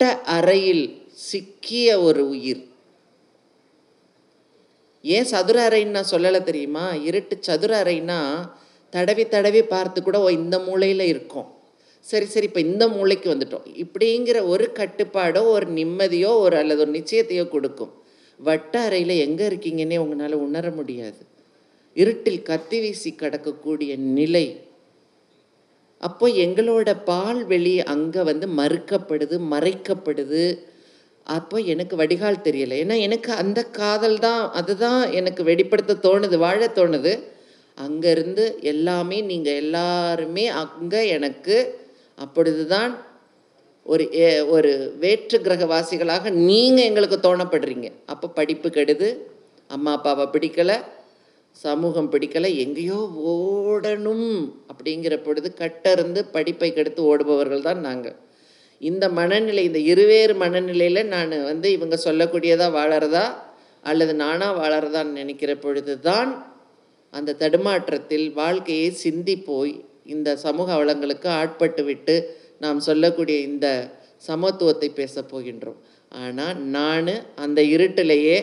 வட்ட அறையில் சிக்கிய ஒரு உயிர். ஏன் சதுர அறைன்னு நான் சொல்லலை தெரியுமா? இருட்டு சதுர அறைன்னா தடவி தடவி பார்த்து கூட ஓ இந்த மூலையில் இருக்கும். சரி சரி இப்போ இந்த மூளைக்கு வந்துட்டோம். இப்படிங்கிற ஒரு கட்டுப்பாடோ ஒரு நிம்மதியோ ஒரு அல்லது ஒரு நிச்சயத்தையோ கொடுக்கும். வட்ட அறையில் எங்கே இருக்கீங்கன்னே உங்களால் உணர முடியாது. இருட்டில் கத்தி வீசி கிடக்கக்கூடிய நிலை அப்போ எங்களோட பால்வெளி அங்கே வந்து மறுக்கப்படுது மறைக்கப்படுது. அப்போ எனக்கு வடிகால் தெரியலை. ஏன்னா எனக்கு அந்த காதல் தான் அதுதான் எனக்கு வெளிப்படுத்த தோணுது வாழ தோணுது. அங்கேருந்து எல்லாமே நீங்கள் எல்லாருமே அங்கே எனக்கு அப்பொழுதுதான் ஒரு ஏ- ஒரு வேற்று கிரகவாசிகளாக நீங்கள் எங்களுக்கு தோணப்படுறீங்க. அப்போ படிப்பு கெடுது அம்மா அப்பாவை பிடிக்கலை சமூகம் பிடிக்கலை எங்கேயோ ஓடணும் அப்படிங்கிற பொழுது கட்டறிந்து படிப்பை கெடுத்து ஓடுபவர்கள் தான் நாங்கள். இந்த மனநிலை இந்த இருவேறு மனநிலையில் நான் வந்து இவங்க சொல்லக்கூடியதாக வாழறதா அல்லது நானாக வாழறதான்னு நினைக்கிற பொழுது தான் அந்த தடுமாற்றத்தில் வாழ்க்கையை சிந்தி போய் இந்த சமூக அவலங்களுக்கு ஆட்பட்டு விட்டு நாம் சொல்லக்கூடிய இந்த சமத்துவத்தை பேசப் போகின்றோம். ஆனால் நான் அந்த இருட்டிலேயே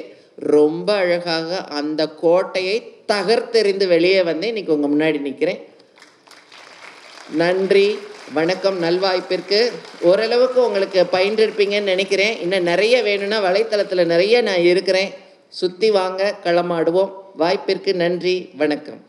ரொம்ப அழகாக அந்த கோட்டையை தகர்த்தெறிந்து வெளியே வந்து இன்னைக்கு உங்கள் முன்னாடி நிற்கிறேன் நன்றி வணக்கம் நல்வாய்ப்பிற்கு. ஓரளவுக்கு உங்களுக்கு பயின்றிருப்பீங்கன்னு நினைக்கிறேன். இன்னும் நிறைய வேணும்னா வலைத்தளத்தில் நிறைய நான் இருக்கிறேன். சுற்றி வாங்க களமாடுவோம். வாய்ப்பிற்கு நன்றி வணக்கம்.